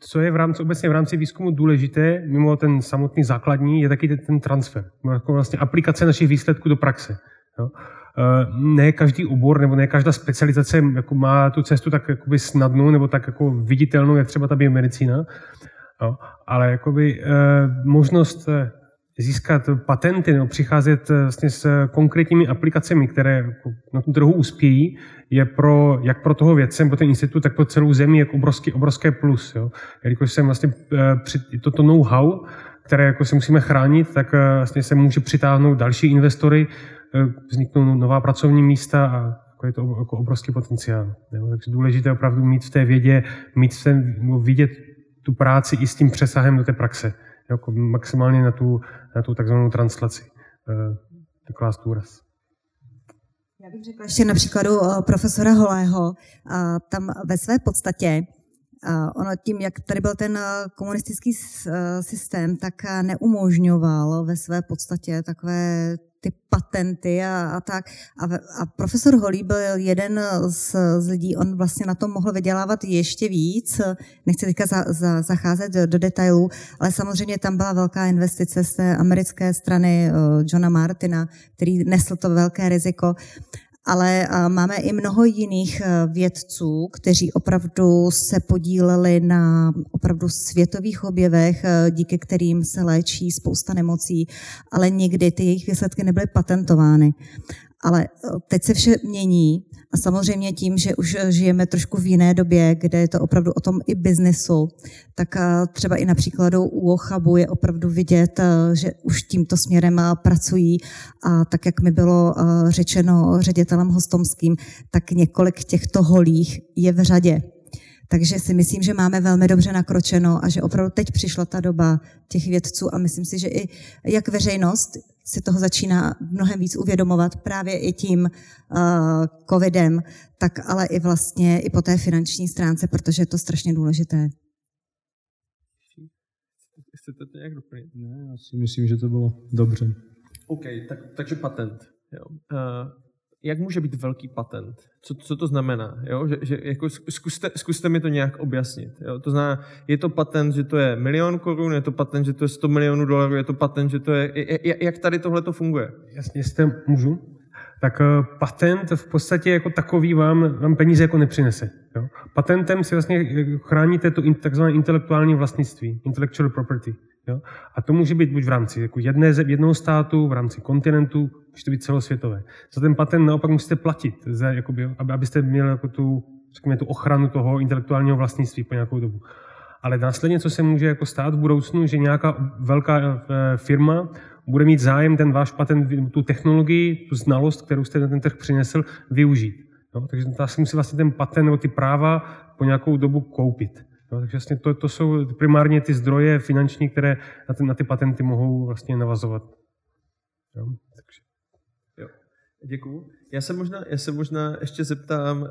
co je v rámci, obecně v rámci výzkumu důležité, mimo ten samotný základní, je taky ten transfer, jako vlastně aplikace našich výsledků do praxe. Jo. Eh, ne každý obor nebo ne každá specializace jako má tu cestu tak jakoby snadnou nebo tak jako viditelnou, jak třeba ta biomedicína, jo. ale jakoby, eh, možnost získat patenty nebo přicházet eh, vlastně s konkrétními aplikacemi, které jako na tom trhu uspějí, je pro, jak pro toho vědce, pro ten institut, tak pro celou zemi jako obrovský, obrovské plus. Jo. Jelikož jsem vlastně eh, toto know-how, které jako se musíme chránit, tak eh, vlastně se může přitáhnout další investory, vzniknou nová pracovní místa a jako je to jako obrovský potenciál. Jo. Takže důležité opravdu mít v té vědě, mít v té, vidět tu práci i s tím přesahem do té praxe jako maximálně na tu, na tu takzvanou translaci. To klást důraz. Já bych řekla ještě na příkladu eh, profesora Holého. Tam ve své podstatě ono tím, jak tady byl ten eh, komunistický eh, systém, tak neumožňoval ve své podstatě takové ty patenty a, a tak. A, a profesor Holý byl jeden z, z lidí, on vlastně na tom mohl vydělávat ještě víc. Nechci teďka za, za, zacházet do, do detailů, ale samozřejmě tam byla velká investice z té americké strany uh, Johna Martina, který nesl to velké riziko ale máme i mnoho jiných e, vědců, kteří opravdu se podíleli na opravdu světových objevech, e, díky kterým se léčí spousta nemocí, ale nikdy ty jejich výsledky nebyly patentovány. Ale eh, teď se vše mění a samozřejmě tím, že už žijeme trošku v jiné době, kde je to opravdu o tom i biznesu, tak eh, třeba i na příkladu u Ochabu je opravdu vidět, že už tímto směrem pracují a tak, jak mi bylo řečeno ředitelem Hostomským, tak několik těchto holích je v řadě. Takže si myslím, že máme velmi dobře nakročeno a že opravdu teď přišla ta doba těch vědců a myslím si, že i jak veřejnost si toho začíná mnohem víc uvědomovat právě i tím uh, covidem, tak ale i vlastně i po té finanční stránce, protože je to strašně důležité. chcete to nějak doplnit? Ne, já si myslím, že to bylo dobře. OK, tak, takže patent. Jo. Uh, jak může být velký patent? Co, co to znamená? Jo? Že, že jako zkuste, zkuste mi to nějak objasnit. Jo? To znamená, je to patent, že to je milion korun, je to patent, že to je 100 milionů dolarů, je to patent, že to je... Jak tady tohle to funguje? Jasně, jestli můžu. Tak uh, patent v podstatě jako takový vám, vám peníze jako nepřinese. Jo? Patentem si vlastně chráníte to takzvané intelektuální vlastnictví, intellectual property. Jo? A to může být buď v rámci jako jedné, jednoho státu, v rámci kontinentu, může to být celosvětové. Za ten patent naopak musíte platit, za, jakoby, abyste měli jako tu, řekněme, tu ochranu toho intelektuálního vlastnictví po nějakou dobu. Ale následně, co se může jako stát v budoucnu, že nějaká velká eh, firma bude mít zájem ten váš patent, tu technologii, tu znalost, kterou jste na ten trh přinesl, využít. No, takže ta si musí vlastně ten patent nebo ty práva po nějakou dobu koupit. No, takže vlastně to, to jsou primárně ty zdroje finanční, které na ty, na ty patenty mohou vlastně navazovat. Jo. Děkuju. Já se možná, já se možná ještě zeptám, uh,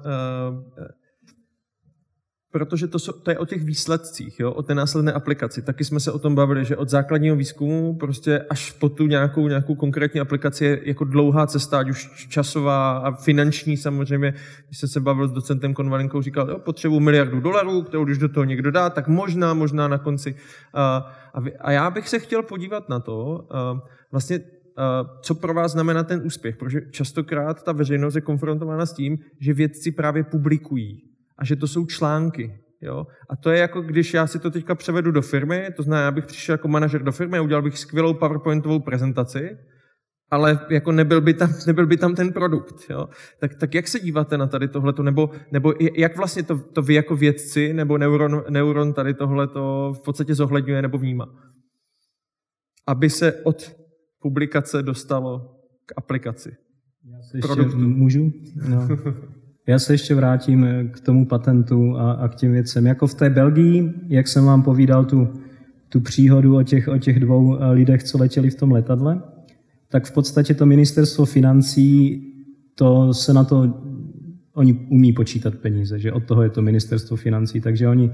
protože to, jsou, to je o těch výsledcích, jo, o té následné aplikaci. Taky jsme se o tom bavili, že od základního výzkumu prostě až po tu nějakou, nějakou konkrétní aplikaci je jako dlouhá cesta, ať už časová a finanční samozřejmě. Když jsem se bavil s docentem Konvalinkou, říkal, jo, potřebuji miliardu dolarů, kterou když do toho někdo dá, tak možná, možná na konci. A, a, a já bych se chtěl podívat na to, a vlastně co pro vás znamená ten úspěch, protože častokrát ta veřejnost je konfrontována s tím, že vědci právě publikují a že to jsou články. Jo? A to je jako, když já si to teďka převedu do firmy, to znamená, já bych přišel jako manažer do firmy a udělal bych skvělou PowerPointovou prezentaci, ale jako nebyl by tam, nebyl by tam ten produkt. Jo? Tak, tak jak se díváte na tady tohleto, nebo, nebo jak vlastně to, to vy jako vědci, nebo neuron, neuron tady tohleto v podstatě zohledňuje nebo vnímá? Aby se od publikace dostalo k aplikaci. Já se ještě můžu? No. Já se ještě vrátím eh, k tomu patentu a, a k těm věcem. Jako v té Belgii, jak jsem vám povídal tu, tu příhodu o těch, o těch dvou eh, lidech, co letěli v tom letadle, tak v podstatě to ministerstvo financí, to se na to, oni umí počítat peníze, že od toho je to ministerstvo financí, takže oni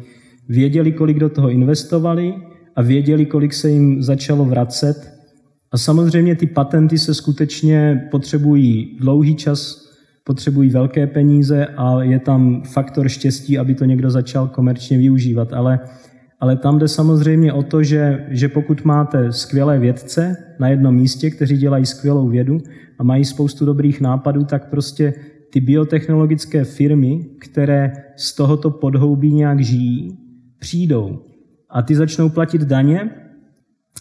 věděli, kolik do toho investovali a věděli, kolik se jim začalo vracet. A samozřejmě ty patenty se skutečně potřebují dlouhý čas potřebují velké peníze a je tam faktor štěstí, aby to někdo začal komerčně využívat. Ale, ale tam jde samozřejmě o to, že, že pokud máte skvělé vědce na jednom místě, kteří dělají skvělou vědu a mají spoustu dobrých nápadů, tak prostě ty biotechnologické firmy, které z tohoto podhoubí nějak žijí, přijdou a ty začnou platit daně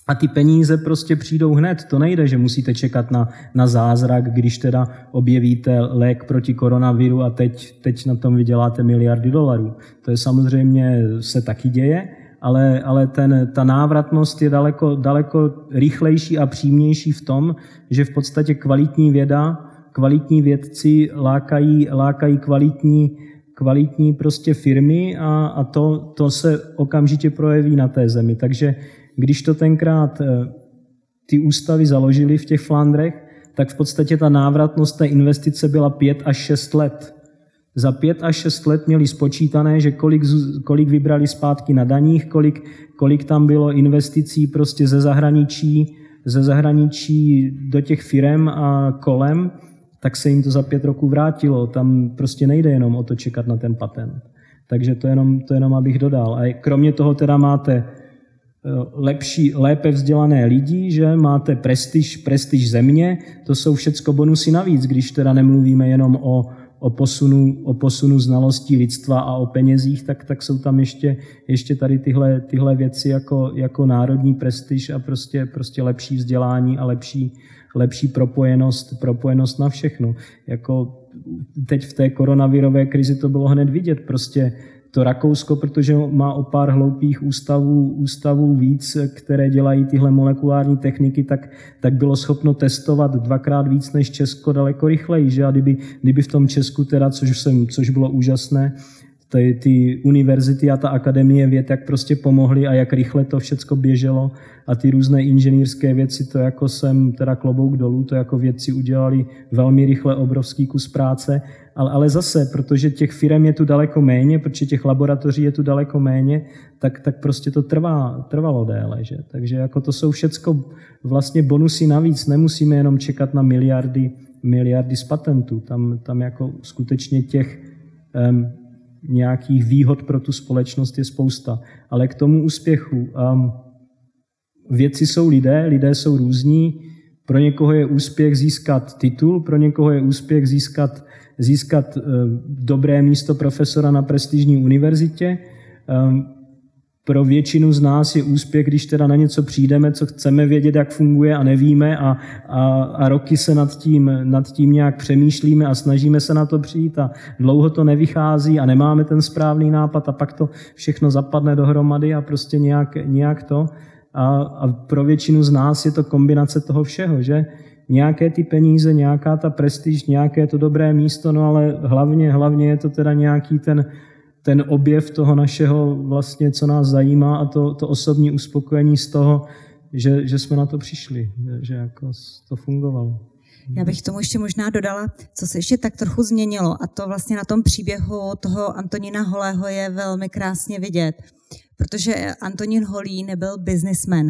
a ty peníze prostě přijdou hned. To nejde, že musíte čekat na, na zázrak, když teda objevíte lék proti koronaviru a teď, teď na tom vyděláte miliardy dolarů. To je samozřejmě se taky děje, ale, ale ten, ta návratnost je daleko, daleko rychlejší a přímější v tom, že v podstatě kvalitní věda, kvalitní vědci lákají, lákají kvalitní, kvalitní prostě firmy a, a to, to se okamžitě projeví na té zemi. Takže když to tenkrát eh, ty ústavy založili v těch Flandrech, tak v podstatě ta návratnost té investice byla 5 až 6 let. Za 5 až 6 let měli spočítané, že kolik, kolik vybrali zpátky na daních, kolik, kolik tam bylo investicí prostě ze zahraničí, ze zahraničí do těch firm a kolem, tak se jim to za pět roků vrátilo. Tam prostě nejde jenom o to čekat na ten patent. Takže to jenom, to jenom abych dodal. A kromě toho teda máte lepší, lépe vzdělané lidi, že máte prestiž, prestiž země, to jsou všecko bonusy navíc, když teda nemluvíme jenom o, o, posunu, o posunu znalostí lidstva a o penězích, tak, tak jsou tam ještě, ještě tady tyhle, tyhle věci jako, jako národní prestiž a prostě, prostě lepší vzdělání a lepší, lepší propojenost, propojenost na všechno. Jako teď v té koronavirové krizi to bylo hned vidět, prostě to Rakousko, protože má o pár hloupých ústavů, ústavů víc, které dělají tyhle molekulární techniky, tak, tak bylo schopno testovat dvakrát víc než Česko daleko rychleji. Že? A kdyby, kdyby v tom Česku, teda, což, jsem, což bylo úžasné, ty, ty univerzity a ta akademie věd, jak prostě pomohly a jak rychle to všecko běželo a ty různé inženýrské věci, to jako jsem teda klobouk dolů, to jako vědci udělali velmi rychle obrovský kus práce, ale, ale zase, protože těch firm je tu daleko méně, protože těch laboratoří je tu daleko méně, tak, tak prostě to trvá, trvalo déle. Že? Takže jako to jsou všecko vlastně bonusy navíc, nemusíme jenom čekat na miliardy, miliardy z patentů, tam, tam jako skutečně těch um, nějakých výhod pro tu společnost je spousta. Ale k tomu úspěchu, um, věci jsou lidé, lidé jsou různí, pro někoho je úspěch získat titul, pro někoho je úspěch získat, získat uh, dobré místo profesora na prestižní univerzitě. Um, pro většinu z nás je úspěch, když teda na něco přijdeme, co chceme vědět, jak funguje a nevíme a, a, a roky se nad tím, nad tím nějak přemýšlíme a snažíme se na to přijít a dlouho to nevychází a nemáme ten správný nápad a pak to všechno zapadne dohromady a prostě nějak, nějak to. A, a pro většinu z nás je to kombinace toho všeho, že? Nějaké ty peníze, nějaká ta prestiž, nějaké to dobré místo, no ale hlavně, hlavně je to teda nějaký ten, ten objev toho našeho vlastně, co nás zajímá a to, to osobní uspokojení z toho, že, že jsme na to přišli, že, jako to fungovalo. Já bych tomu ještě možná dodala, co se ještě tak trochu změnilo a to vlastně na tom příběhu toho Antonína Holého je velmi krásně vidět, protože Antonín Holý nebyl businessman.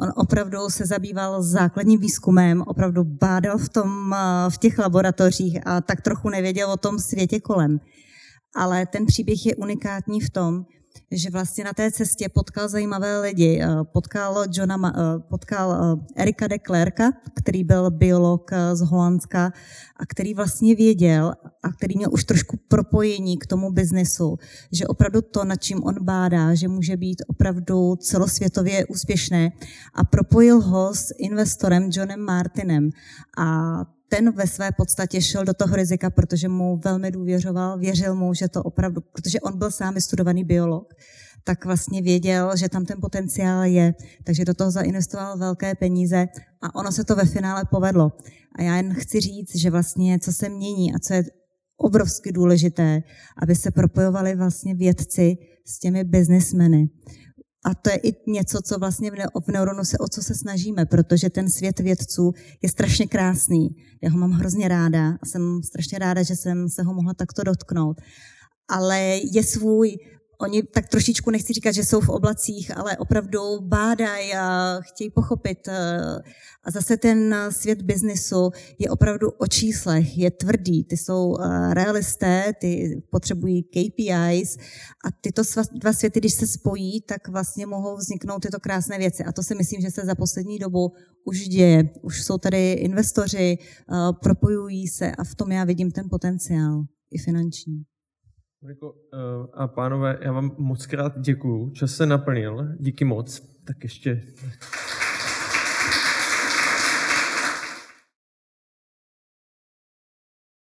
On opravdu se zabýval základním výzkumem, opravdu bádal v, tom, v těch laboratořích a tak trochu nevěděl o tom světě kolem ale ten příběh je unikátní v tom, že vlastně na té cestě potkal zajímavé lidi. Eh, potkal, Johna, eh, potkal eh, Erika de Klerka, který byl biolog z Holandska a který vlastně věděl a který měl už trošku propojení k tomu biznesu, že opravdu to, nad čím on bádá, že může být opravdu celosvětově úspěšné a propojil ho s investorem Johnem Martinem. A ten ve své podstatě šel do toho rizika, protože mu velmi důvěřoval, věřil mu, že to opravdu, protože on byl sám studovaný biolog, tak vlastně věděl, že tam ten potenciál je, takže do toho zainvestoval velké peníze a ono se to ve finále povedlo. A já jen chci říct, že vlastně co se mění a co je obrovsky důležité, aby se propojovali vlastně vědci s těmi biznismeny. A to je i něco, co vlastně v Neuronu se, o co se snažíme, protože ten svět vědců je strašně krásný. Já ho mám hrozně ráda a jsem strašně ráda, že jsem se ho mohla takto dotknout. Ale je svůj, oni tak trošičku, nechci říkat, že jsou v oblacích, ale opravdu bádají a chtějí pochopit. Eh, a zase ten svět biznisu je opravdu o číslech, je tvrdý, ty jsou eh, realisté, ty potřebují KPIs a tyto dva světy, když se spojí, tak vlastně mohou vzniknout tyto krásné věci. A to si myslím, že se za poslední dobu už děje. Už jsou tady investoři, eh, propojují se a v tom já vidím ten potenciál i finanční. Mariko a pánové, já vám moc krát děkuju. Čas se naplnil. Díky moc. Tak ještě